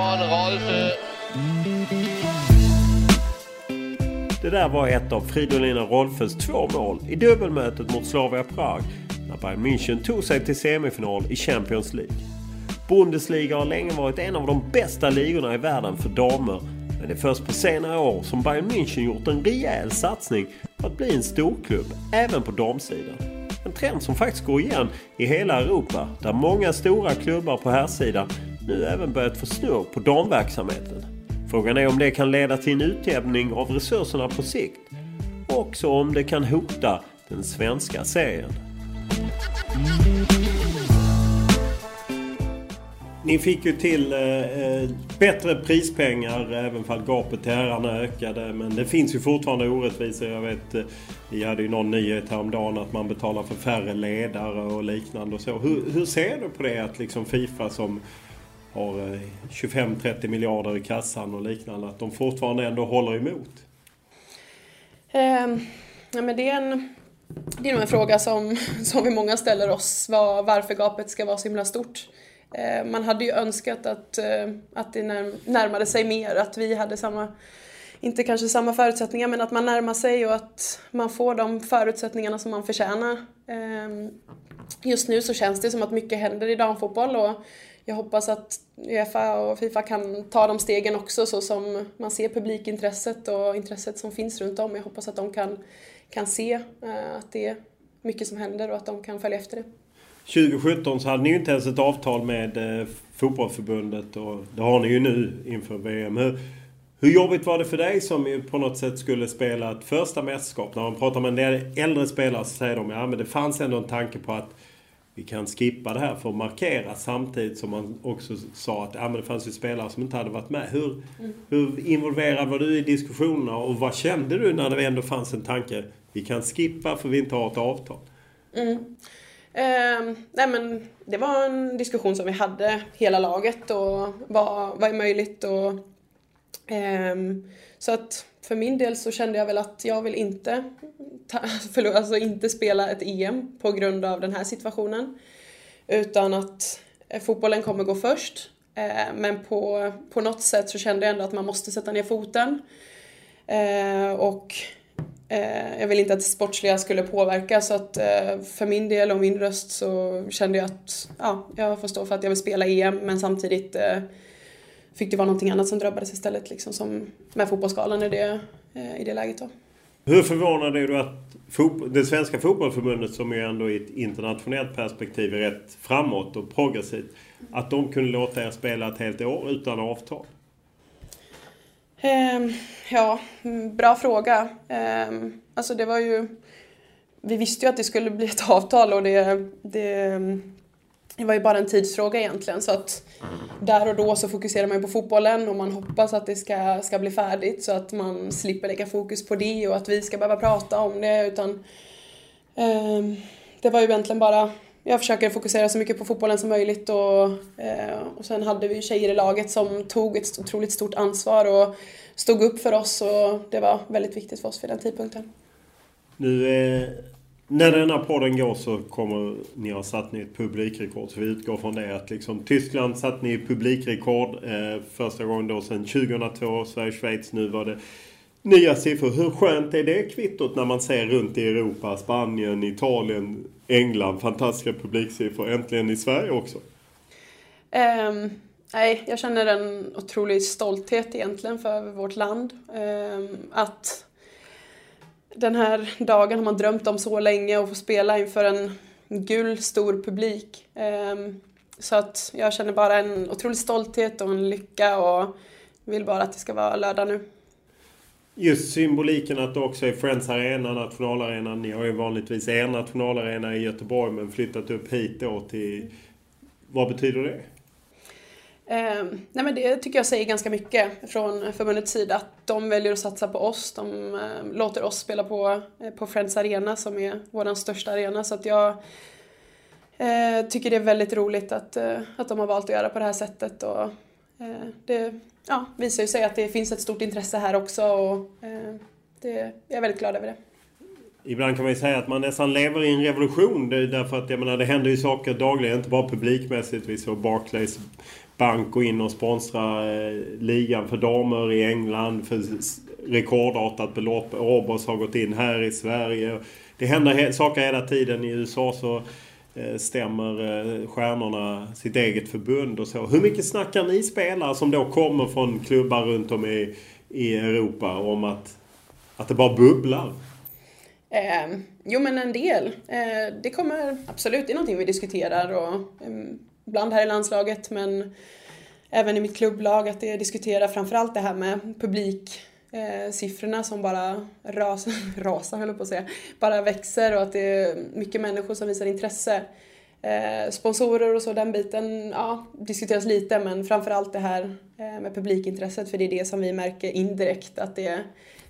Volley, Rolfö. Det där var ett av Fridolina Rolfes två mål i dubbelmötet mot Slavia Prag när Bayern München tog sig till semifinal i Champions League. Bundesliga har länge varit en av de bästa ligorna i världen för damer. Men det är först på senare år som Bayern München gjort en rejäl satsning på att bli en storklubb även på damsidan. En trend som faktiskt går igen i hela Europa där många stora klubbar på herrsidan nu även börjat få snurr på damverksamheten. Frågan är om det kan leda till en utjämning av resurserna på sikt och också om det kan hota den svenska serien. Ni fick ju till eh, eh bättre prispengar även fall gapet till herrarna ökade. Men det finns ju fortfarande orättvisor. Jag vet, eh, vi hade ju någon nyhet häromdagen att man betalar för färre ledare och liknande och så. Hur, hur ser du på det att liksom Fifa som har eh, 25-30 miljarder i kassan och liknande, att de fortfarande ändå håller emot? Um, ja, men det är en det är nog en fråga som, som vi många ställer oss, var, varför gapet ska vara så himla stort. Eh, man hade ju önskat att, eh, att det närmade sig mer, att vi hade samma, inte kanske samma förutsättningar, men att man närmar sig och att man får de förutsättningarna som man förtjänar. Ehm, just nu så känns det som att mycket händer i damfotboll och jag hoppas att Uefa och Fifa kan ta de stegen också så som man ser publikintresset och intresset som finns runt om. Jag hoppas att de kan, kan se eh, att det är mycket som händer och att de kan följa efter det. 2017 så hade ni ju inte ens ett avtal med eh, fotbollförbundet och det har ni ju nu inför VM. Hur, hur jobbigt var det för dig som ju på något sätt skulle spela ett första mästerskap? När man pratar med en del äldre spelare så säger de ja men det fanns ändå en tanke på att vi kan skippa det här för att markera samtidigt som man också sa att ja, men det fanns ju spelare som inte hade varit med. Hur, mm. hur involverad var du i diskussionerna och vad kände du när det ändå fanns en tanke vi kan skippa för vi inte har ett avtal? Mm. Eh, nej men det var en diskussion som vi hade hela laget och vad, vad är möjligt och eh, så att för min del så kände jag väl att jag vill inte, ta, förlåt, alltså inte spela ett EM på grund av den här situationen. Utan att eh, fotbollen kommer gå först. Eh, men på, på något sätt så kände jag ändå att man måste sätta ner foten. Eh, och jag vill inte att det sportsliga skulle påverka så att för min del och min röst så kände jag att ja, jag får stå för att jag vill spela EM men samtidigt eh, fick det vara någonting annat som drabbades istället liksom som med fotbollsskalan i det, i det läget då. Hur förvånad är du att det svenska fotbollförbundet som ju ändå i ett internationellt perspektiv är rätt framåt och progressivt att de kunde låta er spela ett helt år utan avtal? Um, ja, bra fråga. Um, alltså det var ju... Vi visste ju att det skulle bli ett avtal och det, det, det var ju bara en tidsfråga egentligen. Så att där och då så fokuserar man ju på fotbollen och man hoppas att det ska, ska bli färdigt så att man slipper lägga fokus på det och att vi ska behöva prata om det. Utan eh, det var ju egentligen bara jag försöker fokusera så mycket på fotbollen som möjligt och, eh, och sen hade vi tjejer i laget som tog ett otroligt stort ansvar och stod upp för oss och det var väldigt viktigt för oss vid den tidpunkten. Nu eh, när denna podden går så kommer ni ha satt nytt publikrekord. Så vi utgår från det att liksom Tyskland satt ni publikrekord eh, första gången då sedan 2002. Sverige-Schweiz nu var det nya siffror. Hur skönt är det kvittot när man ser runt i Europa, Spanien, Italien, England, fantastiska publiksiffror. Äntligen i Sverige också. Um, nej, jag känner en otrolig stolthet egentligen för vårt land. Um, att den här dagen har man drömt om så länge och få spela inför en gul stor publik. Ehm, så att jag känner bara en otrolig stolthet och en lycka och vill bara att det ska vara lördag nu just symboliken att det också är Friends Arena, nationalarenan. Ni har ju vanligtvis er nationalarena i Göteborg men flyttat upp hit då till... Vad betyder det? Eh, nej men det tycker jag säger ganska mycket från förbundets sida. Att de väljer att satsa på oss. De eh, låter oss spela på, eh, på Friends Arena som är vår största arena. Så att jag eh, tycker det är väldigt roligt att, eh, att de har valt att göra på det här sättet. Och, eh, det ja, visar ju sig att det finns ett stort intresse här också och eh, det, jag är väldigt glad över det. Ibland kan man ju säga att man nästan lever i en revolution. Därför att jag menar, det händer ju saker dagligen. Inte bara publikmässigt. Vi såg Barclays Bank gå in och sponsra eh, ligan för damer i England för rekordartat belopp. Robos har gått in här i Sverige. Det händer saker hela tiden. I USA så eh, stämmer eh, stjärnorna sitt eget förbund och så. Hur mycket snackar ni spelare som då kommer från klubbar runt om i, i Europa om att, att det bara bubblar? Eh, jo men en del. Eh, det kommer absolut, det är någonting vi diskuterar och eh, ibland här i landslaget men även i mitt klubblag att det diskuterar framförallt det här med publik, eh, siffrorna som bara rasar, rasar höll jag på att säga, bara växer och att det är mycket människor som visar intresse. Eh, sponsorer och så, den biten ja, diskuteras lite men framförallt det här eh, med publikintresset för det är det som vi märker indirekt att det,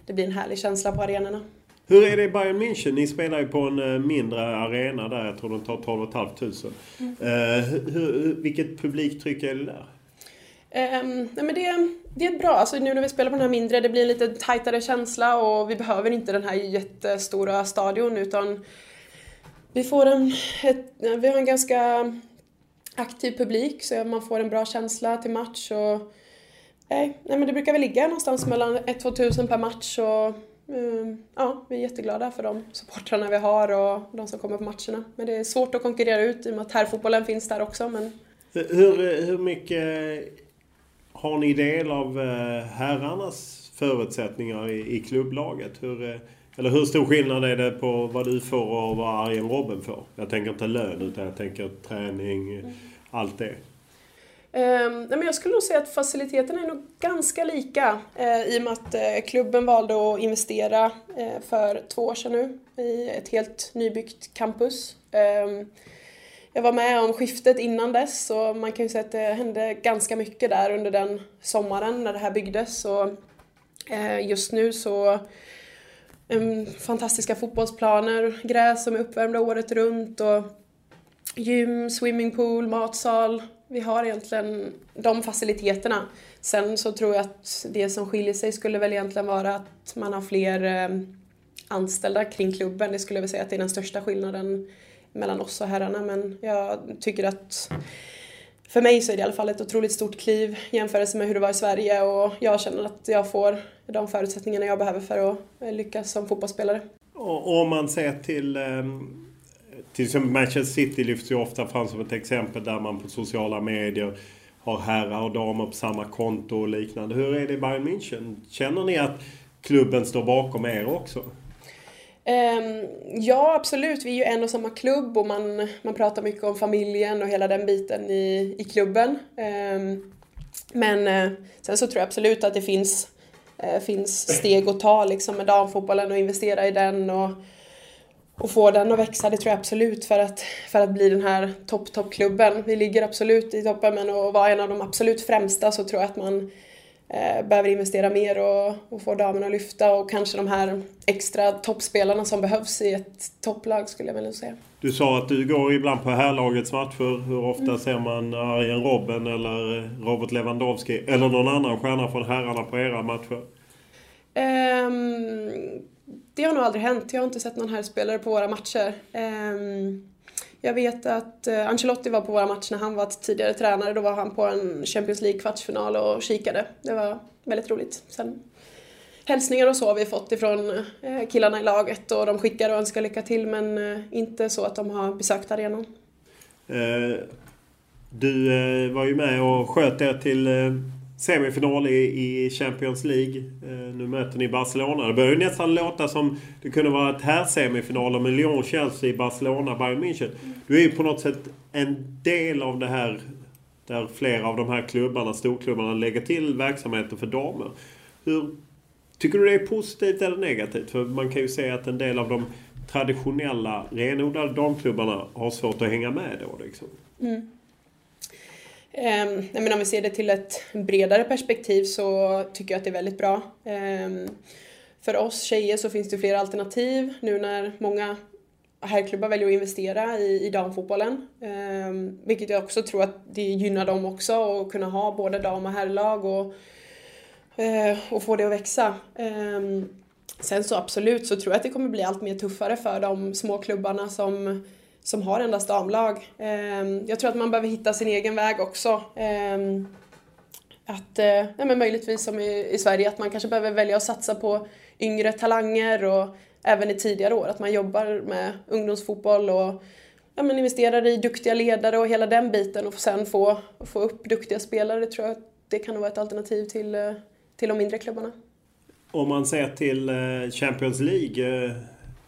det blir en härlig känsla på arenorna. Hur är det i Bayern München? Ni spelar ju på en eh, mindre arena där. Jag tror de tar 12 500. Mm. Eh, hur, vilket publiktryck är det där? Um, nej men det, det är bra, alltså nu när vi spelar på den här mindre, det blir en lite tajtare känsla och vi behöver inte den här jättestora stadion utan vi får en, ett, vi har en ganska aktiv publik så man får en bra känsla till match och nej, nej men det brukar väl ligga någonstans mellan 1-2 tusen per match och ja, vi är jätteglada för de supportrarna vi har och de som kommer på matcherna. Men det är svårt att konkurrera ut i och med att herrfotbollen finns där också. Men... Hur, hur mycket har ni del av eh, herrarnas förutsättningar i, i klubblaget? Hur, eh, eller hur stor skillnad är det på vad du får och vad Arjen Robben får? Jag tänker inte lön utan jag tänker träning, mm. allt det. Um, men jag skulle nog säga att faciliteterna är nog ganska lika eh, i och med att eh, klubben valde att investera eh, för två år sedan nu i ett helt nybyggt campus. Ehm, jag var med om skiftet innan dess så man kan ju säga att det hände ganska mycket där under den sommaren när det här byggdes. Och, just nu så ehm, fantastiska fotbollsplaner, gräs som är uppvärmda året runt och gym, swimmingpool, matsal. Vi har egentligen de faciliteterna. Sen så tror jag att det som skiljer sig skulle väl egentligen vara att man har fler eh, anställda kring klubben. Det skulle jag väl säga att det är den största skillnaden mellan oss och herrarna men jag tycker att för mig så är det i alla fall ett otroligt stort kliv i jämförelse med hur det var i Sverige och jag känner att jag får de förutsättningarna jag behöver för att eh, lyckas som fotbollsspelare. Och om man ser till um till exempel Manchester City lyfts ju ofta fram som ett exempel där man på sociala medier har herrar och damer på samma konto och liknande. Hur är det i Bayern München? Känner ni att klubben står bakom er också? Um, ja, absolut. Vi är ju en och samma klubb och man, man pratar mycket om familjen och hela den biten i, i klubben. Um, men uh, sen så tror jag absolut att det finns, uh, finns steg att ta liksom, med damfotbollen och investera i den och, och få den att växa. Det tror jag absolut för att, för att bli den här topp-toppklubben. Vi ligger absolut i toppen men att vara en av de absolut främsta så tror jag att man eh, behöver investera mer och, och få damerna att lyfta och kanske de här extra toppspelarna som behövs i ett topplag skulle jag vilja säga. Du sa att du går ibland på herrlagets matcher. Hur ofta mm. ser man Arjen Robben eller Robert Lewandowski eller någon annan stjärna från herrarna på era matcher? Um, det har nog aldrig hänt. Jag har inte sett någon herrspelare på våra matcher. Ehm, jag vet att eh, Ancelotti var på våra matcher när han var tidigare tränare. Då var han på en Champions League-kvartsfinal och kikade. Det var väldigt roligt. Sen, hälsningar och så har vi fått ifrån eh, killarna i laget och de skickar och önskar lycka till men eh, inte så att de har besökt arenan. du var ju med och sköt er till semifinal i, i Champions League. Eh, nu möter ni Barcelona. Det börjar ju nästan låta som det kunde vara ett här semifinaler med Lyon, Chelsea, Barcelona, Bayern München. Du är ju på något sätt en del av det här där flera av de här klubbarna, storklubbarna, lägger till verksamheten för damer. Hur, tycker du det är positivt eller negativt? För man kan ju säga att en del av de traditionella renodlade damklubbarna har svårt att hänga med då. Liksom. Mm. Ehm, men om vi ser det till ett bredare perspektiv så tycker jag att det är väldigt bra. Ehm, för oss tjejer så finns det flera alternativ nu när många herrklubbar väljer att investera i, i damfotbollen. Ehm, vilket jag också tror att det gynnar dem också att kunna ha både dam och herrlag och, eh, och få det att växa. Sen så absolut så tror jag att det kommer bli allt mer tuffare för de små klubbarna som som har endast damlag. Ehm, jag tror att man behöver hitta sin egen väg också. Ehm, att, eh, ja, men möjligtvis som i, i Sverige, att man kanske behöver välja att satsa på yngre talanger och även i tidigare år, att man jobbar med ungdomsfotboll och ja, men investerar i duktiga ledare och hela den biten och sen få, få upp duktiga spelare. Det tror jag det kan vara ett alternativ till, eh, till de mindre klubbarna. Om man ser till eh, Champions League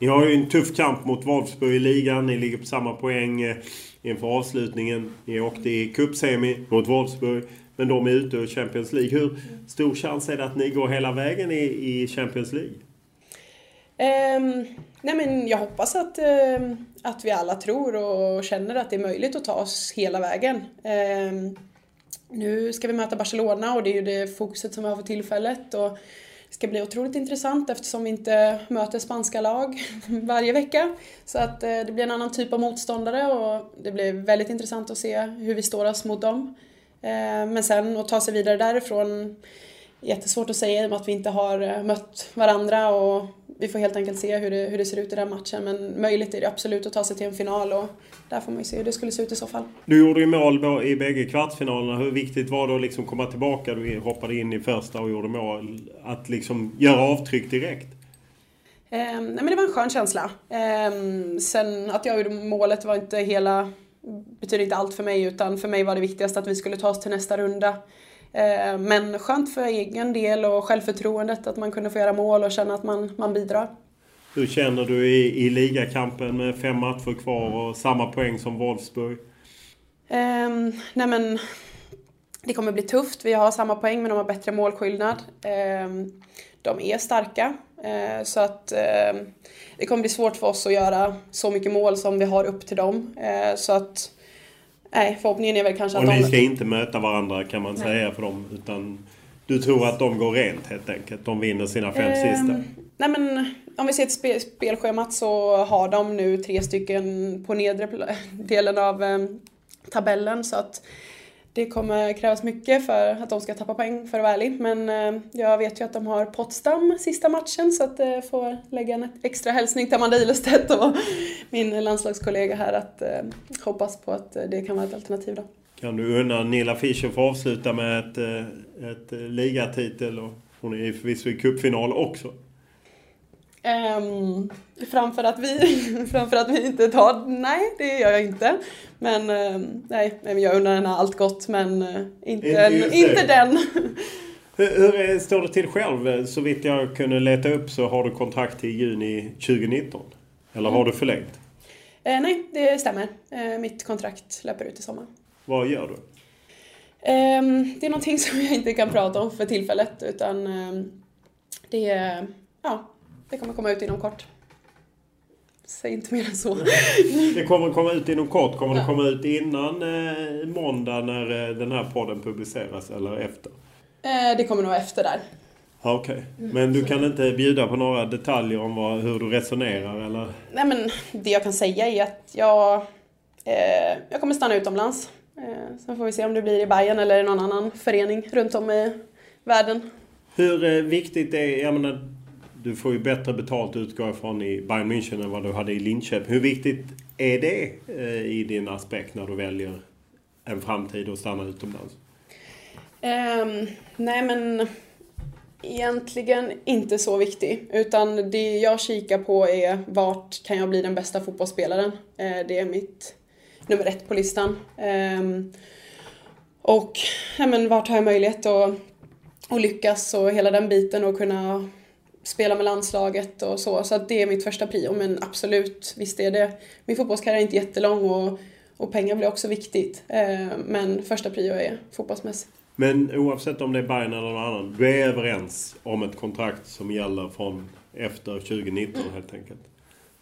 ni har ju en tuff kamp mot Wolfsburg i ligan. Ni ligger på samma poäng eh, inför avslutningen. Ni åkte i cupsemi mot Wolfsburg. Men de är ute ur Champions League. Hur stor chans är det att ni går hela vägen i, i Champions League? Um, nej men jag hoppas att, um, att vi alla tror och känner att det är möjligt att ta oss hela vägen. Um, nu ska vi möta Barcelona och det är ju det fokuset som vi har för tillfället. Och ska bli otroligt intressant eftersom vi inte möter spanska lag varje vecka. Så att eh, det blir en annan typ av motståndare och det blir väldigt intressant att se hur vi står oss mot dem. Eh, men sen att ta sig vidare därifrån jättesvårt att säga i och med att vi inte har eh, mött varandra och vi får helt enkelt se hur det, hur det ser ut i den matchen. Men möjligt är det absolut att ta sig till en final och där får man ju se hur det skulle se ut i så fall. Du gjorde ju mål i bägge kvartsfinalerna. Hur viktigt var det att liksom komma tillbaka? Du hoppade in i första och gjorde mål. Att liksom göra avtryck direkt? Eh, nej men det var en skön känsla. Eh, sen att jag gjorde målet var inte hela betyder inte allt för mig utan för mig var det viktigast att vi skulle ta oss till nästa runda. Eh, men skönt för egen del och självförtroendet att man kunde få göra mål och känna att man, man bidrar. Hur känner du i, i ligakampen med fem matcher kvar och samma poäng som Wolfsburg? Um, nej men, det kommer bli tufft. Vi har samma poäng men de har bättre målskillnad. Um, de är starka. Uh, så att uh, det kommer bli svårt för oss att göra så mycket mål som vi har upp till dem. Uh, så att Nej, förhoppningen är väl kanske att och ni ska inte möta varandra kan man Nej. säga för dem. Utan du tror att de går rent helt enkelt? De vinner sina fem eh, sista? Nej men om vi ser till spel, spelschemat så har de nu tre stycken på nedre delen av eh, tabellen. Så att det kommer krävas mycket för att de ska tappa poäng för att vara ärlig. Men eh, jag vet ju att de har Potsdam sista matchen så att jag får lägga en extra hälsning till Amanda Ilestedt och min landslagskollega här att eh, hoppas på att det kan vara ett alternativ då. Kan du unna Nilla Fischer få avsluta med ett, ett ligatitel? Och hon är ju förvisso i cupfinal också. Um, framför, att vi, framför att vi inte tar... Nej, det gör jag inte. Men um, nej, jag undrar henne allt gott men uh, inte, en, inte den. hur, hur står det till själv? Så vitt jag kunde leta upp så har du kontrakt till juni 2019. Eller har du förlängt? Uh, nej, det stämmer. Uh, mitt kontrakt löper ut i sommar. Vad gör du? Um, det är någonting som jag inte kan prata om för tillfället utan det är... Ja, det kommer komma ut inom kort. Säg inte mer än så. Det kommer komma ut inom kort. Kommer ja. det komma ut innan eh, måndag när eh, den här podden publiceras eller efter? Eh, det kommer nog efter där. Okej. Okay. Men du kan inte bjuda på några detaljer om vad, hur du resonerar eller? Nej men det jag kan säga är att jag, eh, jag kommer stanna utomlands. Eh, sen får vi se om det blir i Bayern eller i någon annan förening runt om i världen. Hur eh, viktigt är, jag menar, du får ju bättre betalt utgår ifrån i Bayern München än vad du hade i Linköping. Hur viktigt är det eh, i din aspekt när du väljer en framtid och stanna utomlands? Um, nej men egentligen inte så viktig. Utan det jag kikar på är vart kan jag bli den bästa fotbollsspelaren. Eh, det är mitt nummer ett på listan. Um, och ja, men vart har jag möjlighet att, att lyckas och hela den biten och kunna spela med landslaget och så. Så det är mitt första prio. Men absolut, visst är det. Min fotbollskarriär är inte jättelång och, och pengar blir också viktigt. Eh, men första prio är fotbollsmässigt. Men oavsett om det är Bayern eller någon annan. Du är överens om ett kontrakt som gäller från efter 2019 mm. helt enkelt.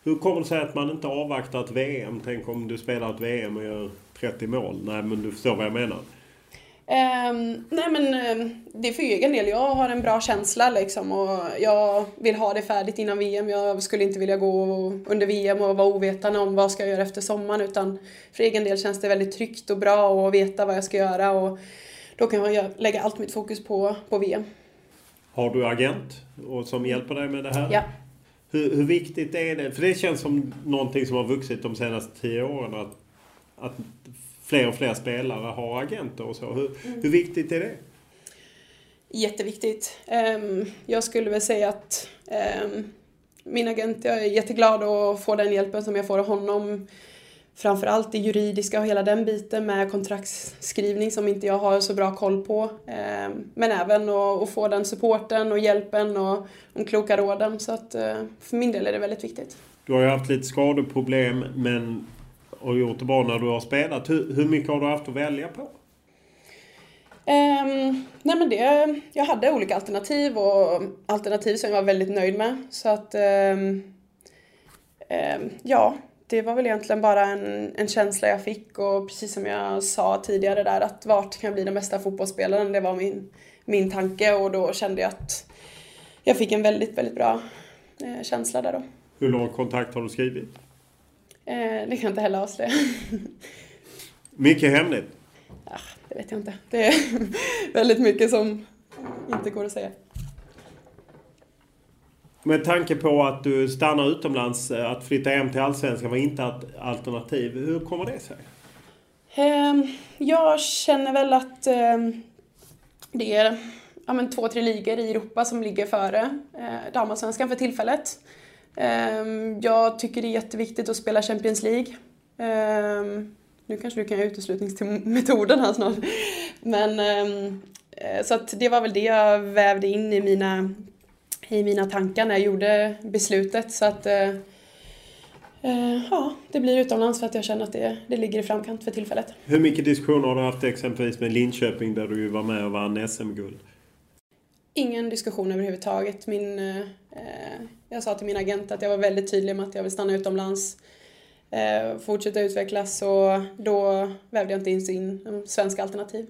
Hur kommer det sig att man inte avvaktar ett VM? Tänk om du spelar ett VM och gör 30 mål. Nej, men du förstår vad jag menar. Um, nej men um, det är för egen del. Jag har en bra känsla liksom och jag vill ha det färdigt innan VM. Jag skulle inte vilja gå under VM och vara ovetande om vad ska jag göra efter sommaren utan för egen del känns det väldigt tryggt och bra att veta vad jag ska göra och då kan jag lägga allt mitt fokus på, på VM. Har du agent och som hjälper dig med det här? Ja. Hur, hur viktigt är det? För det känns som någonting som har vuxit de senaste tio åren att, att fler och fler spelare har agenter och så. Hur, mm. hur viktigt är det? Jätteviktigt. Ehm, jag skulle väl säga att ehm, min agent, jag är jätteglad att få den hjälpen som jag får av honom. Framförallt det juridiska och hela den biten med kontraktsskrivning som inte jag har så bra koll på. Ehm, men även att få den supporten och hjälpen och de kloka råden. Så att eh, för min del är det väldigt viktigt. Du har ju haft lite skadeproblem men och gjort det bra när du har spelat. Hur, hur mycket har du haft att välja på? Um, nej men det, jag hade olika alternativ och alternativ som jag var väldigt nöjd med. Så att um, um, ja, det var väl egentligen bara en, en känsla jag fick och precis som jag sa tidigare där att vart kan jag bli den bästa fotbollsspelaren, det var min, min tanke och då kände jag att jag fick en väldigt, väldigt bra eh, känsla där då. Hur lång kontakt har du skrivit? Eh, det kan jag inte heller avslöja. Mycket hemligt? Ja, det vet jag inte. Det är väldigt mycket som inte går att säga. Med tanke på att du stannar utomlands, eh, att flytta hem till Allsvenskan var inte ett alternativ. Hur kommer det sig? Ehm, jag känner väl att ehm, det är ja, men två, tre ligor i Europa som ligger före eh, damallsvenskan för tillfället. Ehm, jag tycker det är jätteviktigt att spela Champions League. Nu kanske du kan göra uteslutningsmetoden här snart. Men eh, så att det var väl det jag vävde in i mina i mina tankar när jag gjorde beslutet. Så att eh, eh, ja, det blir utomlands för att jag känner att det, det ligger i framkant för tillfället. Hur mycket diskussioner har du haft exempelvis med Linköping där du var med och vann SM-guld? Ingen diskussion överhuvudtaget. Min, jag sa till min agent att jag var väldigt tydlig med att jag vill stanna utomlands, eh, fortsätta utvecklas och då vävde jag inte in sin eh, svenska alternativ.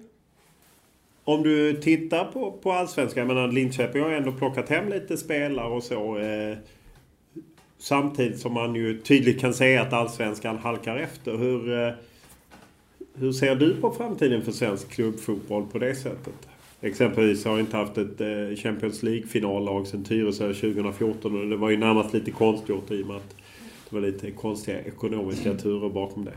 Om du tittar på, på allsvenskan, jag menar Linköping har ju ändå plockat hem lite spelare och så. Eh, samtidigt som man ju tydligt kan säga att allsvenskan halkar efter. Hur, eh, hur ser du på framtiden för svensk klubbfotboll på det sättet? Exempelvis har jag inte haft ett eh, Champions League-finallag sedan Tyresö 2014 och det var ju närmast lite konstgjort i och med att det var lite konstiga ekonomiska turer bakom det.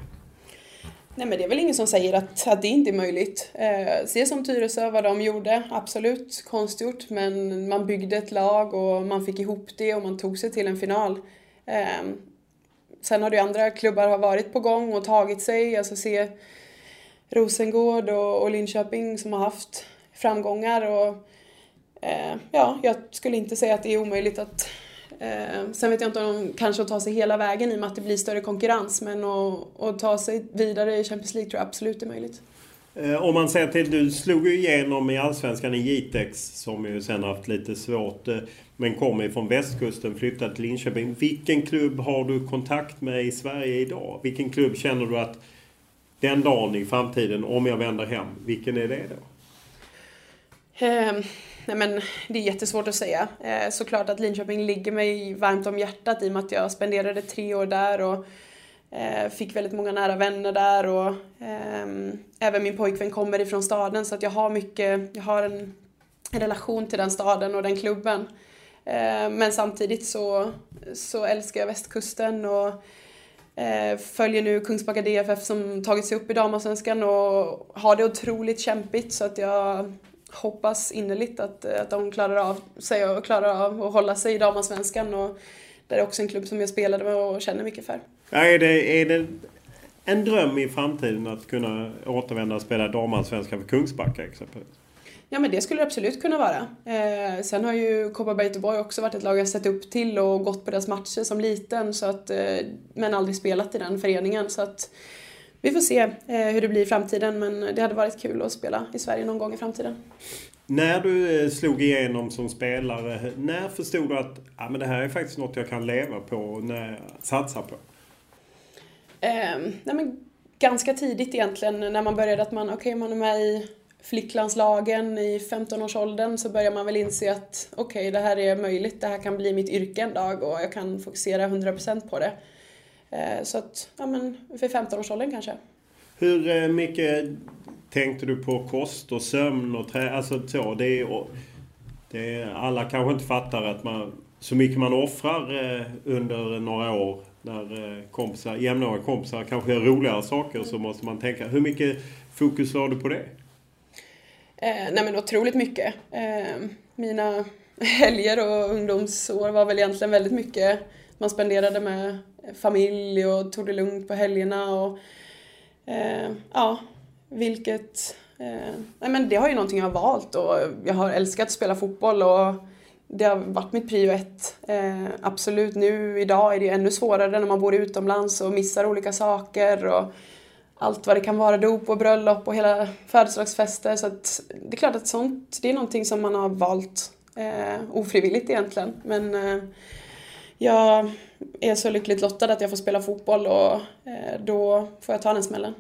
Nej men det är väl ingen som säger att, att det inte är möjligt. Eh, se som Tyresö, vad de gjorde, absolut konstgjort men man byggde ett lag och man fick ihop det och man tog sig till en final. Eh, sen har det ju andra klubbar har varit på gång och tagit sig, alltså se Rosengård och, och Linköping som har haft framgångar och eh, ja, jag skulle inte säga att det är omöjligt att Eh, sen vet jag inte om de kanske tar sig hela vägen i och med att det blir större konkurrens men att, ta sig vidare i Champions League tror jag absolut är möjligt. Eh, om man säger till, du slog ju igenom i Allsvenskan i Jitex som ju sen haft lite svårt. Eh, men kommer från västkusten, flyttade till Linköping. Vilken klubb har du kontakt med i Sverige idag? Vilken klubb känner du att den dagen i framtiden, om jag vänder hem, vilken är det då? Ehm, nej men det är jättesvårt att säga. Eh, såklart att Linköping ligger mig varmt om hjärtat i och med att jag spenderade tre år där och eh, fick väldigt många nära vänner där och ehm, även min pojkvän kommer ifrån staden så att jag har mycket, jag har en, en relation till den staden och den klubben. Ehm, men samtidigt så, så älskar jag västkusten och eh, följer nu Kungsbacka DFF som tagit sig upp i damallsvenskan och har det otroligt kämpigt så att jag hoppas innerligt att, att de klarar av sig och klarar av att hålla sig i damallsvenskan. Och det är också en klubb som jag spelade med och känner mycket för. Ja, är, det, är det en dröm i framtiden att kunna återvända och spela damallsvenskan för Kungsbacka exempelvis? Ja men det skulle det absolut kunna vara. Eh, sen har ju Kopparberg Göteborg också varit ett lag jag sett upp till och gått på deras matcher som liten så att, eh, men aldrig spelat i den föreningen. Så att, vi får se eh, hur det blir i framtiden men det hade varit kul att spela i Sverige någon gång i framtiden. När du eh, slog igenom som spelare, när förstod du att ah, men det här är faktiskt något jag kan leva på och satsa på? Eh, nej men, ganska tidigt egentligen när man började att man, okay, man är med i flicklandslagen i 15-årsåldern så börjar man väl inse att okej, okay, det här är möjligt, det här kan bli mitt yrke en dag och jag kan fokusera 100% på det. Eh, så att, ja men för 15-årsåldern kanske. Hur eh, mycket tänkte du på kost och sömn och trä... Alltså så, det är, det är, Alla kanske inte fattar att man... Så mycket man offrar eh, under några år när kompisar, jämnåriga kompisar kanske gör roligare saker så måste man tänka. Hur mycket fokus la du på det? Eh, nej men otroligt mycket. Eh, mina helger och ungdomsår var väl egentligen väldigt mycket man spenderade med familj och tog det lugnt på helgerna och eh, ja, vilket... Eh, nej men det har ju någonting jag har valt och jag har älskat att spela fotboll och det har varit mitt prio ett. Eh, absolut, nu idag är det ännu svårare när man bor utomlands och missar olika saker och allt vad det kan vara, dop och bröllop och hela födelsedagsfester. Så att det är klart att sånt, det är någonting som man har valt eh, ofrivilligt egentligen. Men eh, jag är så lyckligt lottad att jag får spela fotboll och eh, då får jag ta den smällen.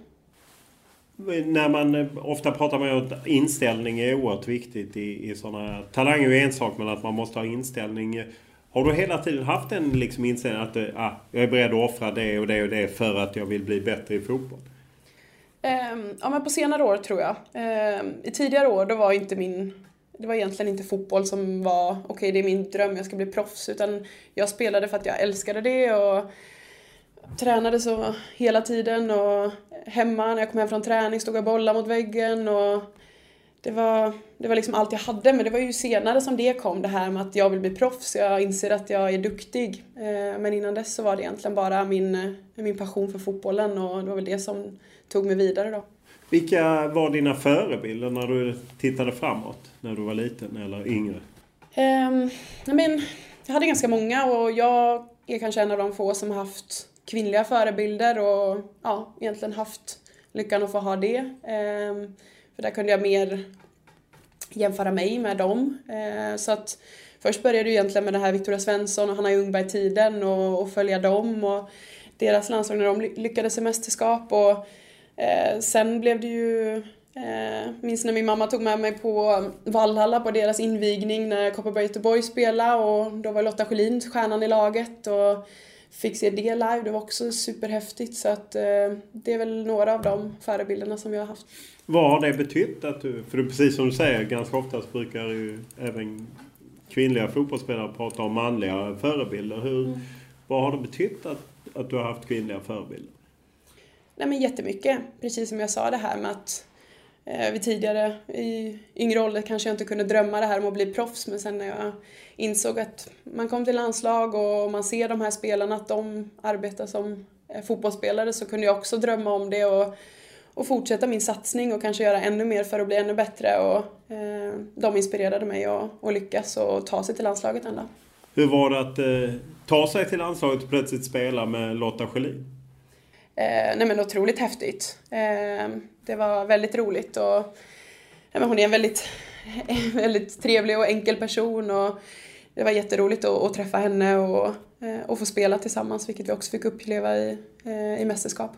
När man eh, ofta pratar man om att inställning är oerhört viktigt i, i sådana här... Talang är ju en sak men att man måste ha inställning. Har du hela tiden haft en liksom inställning att ah, jag är beredd att offra det och det och det för att jag vill bli bättre i fotboll? Um, ja men på senare år tror jag. Um, I tidigare år då var inte min det var egentligen inte fotboll som var okej okay, det är min dröm, jag ska bli proffs. Utan jag spelade för att jag älskade det och tränade så hela tiden och hemma när jag kom hem från träning stod jag och bollade mot väggen och det var, det var liksom allt jag hade men det var ju senare som det kom det här med att jag vill bli proffs, jag inser att jag är duktig. Eh, men innan dess så var det egentligen bara min, min passion för fotbollen och det var väl det som tog mig vidare då. Vilka var dina förebilder när du tittade framåt? När du var liten eller yngre? Ehm, um, men, jag hade ganska många och jag är kanske en av de få som har haft kvinnliga förebilder och ja, egentligen haft lyckan att få ha det. Um, för där kunde jag mer jämföra mig med dem. Uh, så att först började jag egentligen med det här Victoria Svensson och Hanna Ljungberg-tiden och, och följa dem och deras landslag när de lyckades i mästerskap. Och, Eh, sen blev det ju Eh, minns när min mamma tog med mig på Valhalla på deras invigning när Kopparberg Göteborg spelade och då var Lotta Schelin stjärnan i laget och fick se det live. Det var också superhäftigt så att eh, det är väl några av de förebilderna som jag har haft. Vad har det betytt att du, för precis som du säger, ganska oftast brukar ju även kvinnliga fotbollsspelare prata om manliga förebilder. Hur, mm. Vad har det betytt att, att du har haft kvinnliga förebilder? Nej men jättemycket. Precis som jag sa det här med att eh, vid tidigare i yngre ålder kanske jag inte kunde drömma det här om att bli proffs men sen när jag insåg att man kom till landslag och man ser de här spelarna att de arbetar som eh, fotbollsspelare så kunde jag också drömma om det och, och fortsätta min satsning och kanske göra ännu mer för att bli ännu bättre och eh, de inspirerade mig att, lyckas och ta sig till landslaget ända. Hur var det att eh, ta sig till landslaget och plötsligt spela med Lotta Schelin? Eh, nej men otroligt häftigt. Eh, det var väldigt roligt och nej hon är en väldigt, väldigt trevlig och enkel person och det var jätteroligt att, att träffa henne och, eh, och få spela tillsammans vilket vi också fick uppleva i, eh, i mästerskap.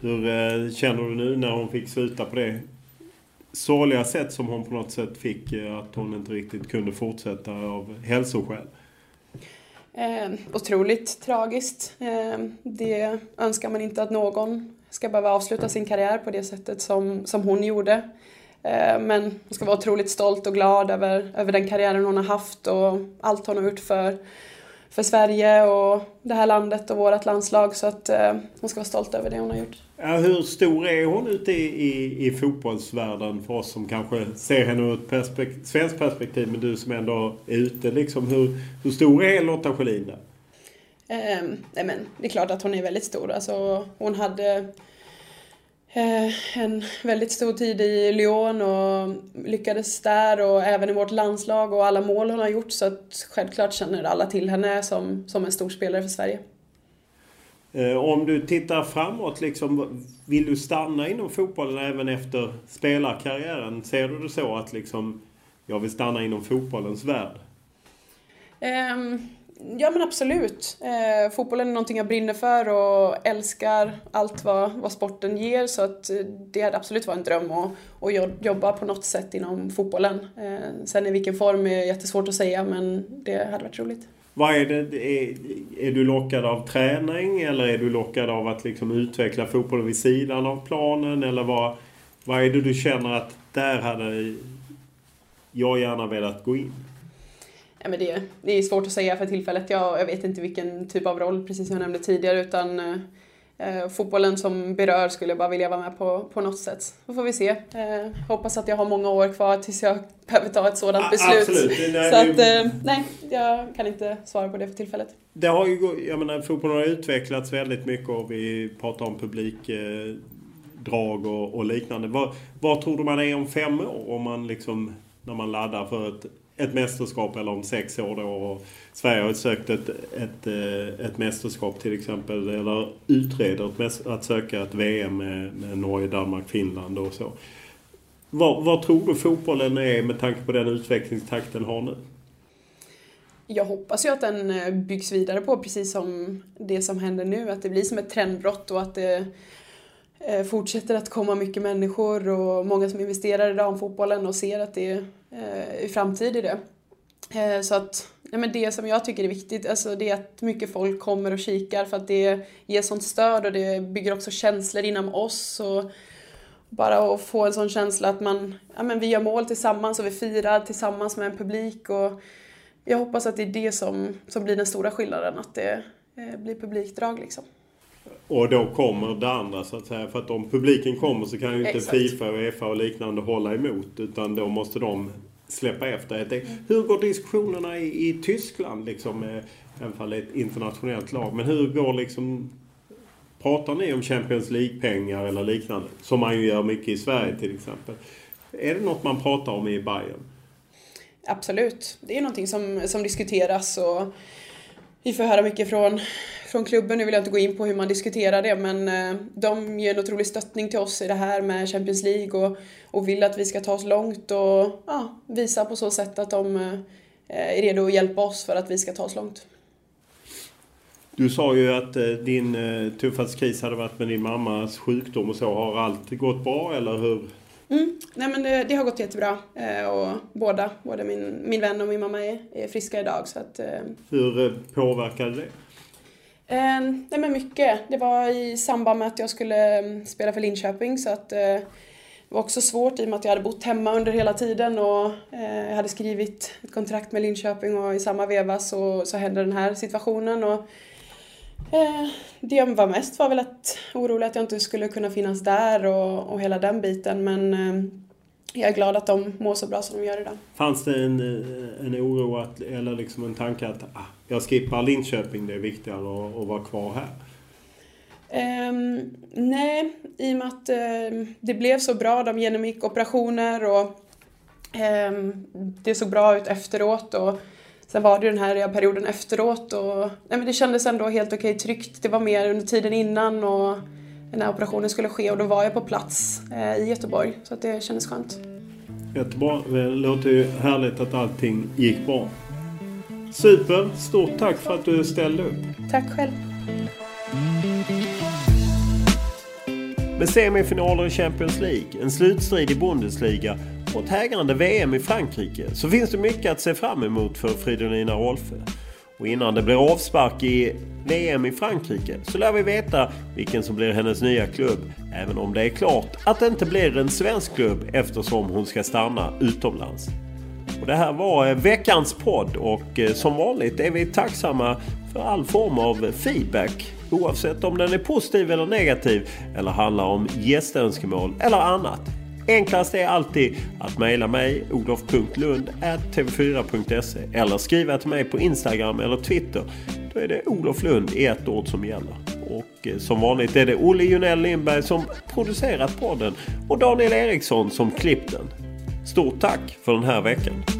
Hur eh, känner du nu när hon fick sluta på det sorgliga sätt som hon på något sätt fick eh, att hon inte riktigt kunde fortsätta av hälsoskäl? Eh, otroligt tragiskt. Eh, det önskar man inte att någon ska behöva avsluta sin karriär på det sättet som, som hon gjorde. Eh, men hon ska vara otroligt stolt och glad över, över den karriären hon har haft och allt hon har gjort för, för Sverige och det här landet och vårt landslag. Så att eh, hon ska vara stolt över det hon har gjort. Ja, hur stor är hon ute i, i, i fotbollsvärlden för oss som kanske ser henne ur ett perspekt svenskt perspektiv men du som ändå är ute liksom. Hur, hur stor är Lotta Schelin där? Eh, nej men, det är klart att hon är väldigt stor. Alltså, hon hade eh, en väldigt stor tid i Lyon och lyckades där och även i vårt landslag och alla mål hon har gjort så att självklart känner alla till henne som, som en stor spelare för Sverige. Eh, om du tittar framåt, liksom, vill du stanna inom fotbollen även efter spelarkarriären? Ser du det så att liksom, jag vill stanna inom fotbollens värld? Um, ja men absolut. Uh, fotbollen är någonting jag brinner för och älskar allt vad, vad sporten ger så att eh, det hade absolut varit en dröm att, att jobba på något sätt inom fotbollen. Uh, sen i vilken form är jättesvårt att säga men det hade varit roligt. Vad är det? Är, är du lockad av träning eller är du lockad av att liksom utveckla fotbollen vid sidan av planen? Eller vad, vad är det du känner att där hade jag gärna velat gå in? Ja, men det, det är svårt att säga för tillfället. Jag, jag vet inte vilken typ av roll, precis som jag nämnde tidigare, utan eh, eh, eh, fotbollen som berör skulle jag bara vilja vara med på, på något sätt. Då får vi se. Eh, hoppas att jag har många år kvar tills jag behöver ta ett sådant ah, beslut. Absolut. Nej, Så att, eh, nej, jag kan inte svara på det för tillfället. Det har ju, jag menar, fotbollen har utvecklats väldigt mycket och vi pratar om publikdrag och, och liknande. Vad, vad tror du man är om fem år? Om man liksom, när man laddar för ett ett mästerskap eller om sex år då. Och Sverige har sökt ett, ett, eh, ett mästerskap till exempel. Eller utreder ett, att söka ett VM med, med Norge, Danmark, Finland och så. Vad, vad tror du fotbollen är med tanke på den utvecklingstakt den har nu? Jag hoppas ju att den eh, byggs vidare på precis som det som händer nu. Att det blir som ett trendbrott och att det eh, fortsätter att komma mycket människor och många som investerar i damfotbollen och ser att det Eh, i framtid i det. Eh, så att ja, men det som jag tycker är viktigt alltså det är att mycket folk kommer och kikar för att det ger sånt stöd och det bygger också känslor inom oss. Och bara att få en sån känsla att man, ja men vi gör mål tillsammans och vi firar tillsammans med en publik. Och jag hoppas att det är det som, som blir den stora skillnaden, att det eh, blir publikdrag liksom. Och då kommer det andra så att säga. För att om publiken kommer så kan ju inte Exakt. Fifa och Uefa och liknande hålla emot. Utan då måste de släppa efter. Mm. Hur går diskussionerna i, i Tyskland liksom? I alla fall ett internationellt lag. Men hur går liksom Pratar ni om Champions League-pengar eller liknande? Som man ju gör mycket i Sverige till exempel. Är det något man pratar om i Bayern? Absolut. Det är någonting som, som diskuteras och vi får höra mycket från, från klubben. Nu vill jag inte gå in på hur man diskuterar det men eh, de ger en otrolig stöttning till oss i det här med Champions League och, och vill att vi ska ta oss långt och ja, visa på så sätt att de eh, är redo att hjälpa oss för att vi ska ta oss långt. Du sa ju att eh, din tuffaste kris hade varit med din mammas sjukdom och så. Har allt gått bra eller hur? Mm. Nej men det, det, har gått jättebra. Eh, och båda, både min, min vän och min mamma är, är friska idag. Så att, hur påverkade det? Eh, nej men mycket. Det var i samband med att jag skulle ehm, spela för Linköping så att eh, det var också svårt i och med att jag hade bott hemma under hela tiden och eh, jag hade skrivit ett kontrakt med Linköping och i samma veva så, så hände den här situationen. Och Eh, det jag var mest var väl att orolig att jag inte skulle kunna finnas där och, och hela den biten men eh, jag är glad att de mår så bra som de gör idag. Fanns det en, eh, en oro att, eller liksom en tanke att ah, jag skippar Linköping, det är viktigare att, att vara kvar här? Um, nej, i och med att um, det blev så bra. De genomgick operationer och um, det såg bra ut efteråt. Och Sen var det ju den här perioden efteråt och nej men det kändes ändå helt okej tryggt. Det var mer under tiden innan och den här operationen skulle ske och då var jag på plats eh, i Göteborg så att det kändes skönt. Jättebra. Det låter ju härligt att allting gick bra. Super! Stort tack för att du ställde upp. Tack själv. Med semifinaler i Champions League, en slutstrid i Bundesliga och ett hägrande VM i Frankrike så finns det mycket att se fram emot för Fridolina Rolfö. Och innan det blir avspark i VM i Frankrike så lär vi veta vilken som blir hennes nya klubb. Även om det är klart att det inte blir en svensk klubb eftersom hon ska stanna utomlands. Och det här var eh, veckans podd och eh, som vanligt är vi tacksamma för all form av feedback. Oavsett om den är positiv eller negativ eller handlar om gästönskemål eller annat. Enklast är alltid att mejla mig olof.lund.tv4.se eller skriva till mig på Instagram eller Twitter. Då är det Olof Lund i ett ord som gäller. Och eh, som vanligt är det Olle Junell Lindberg som producerat podden och Daniel Eriksson som klippt den. Stort tack för den här veckan!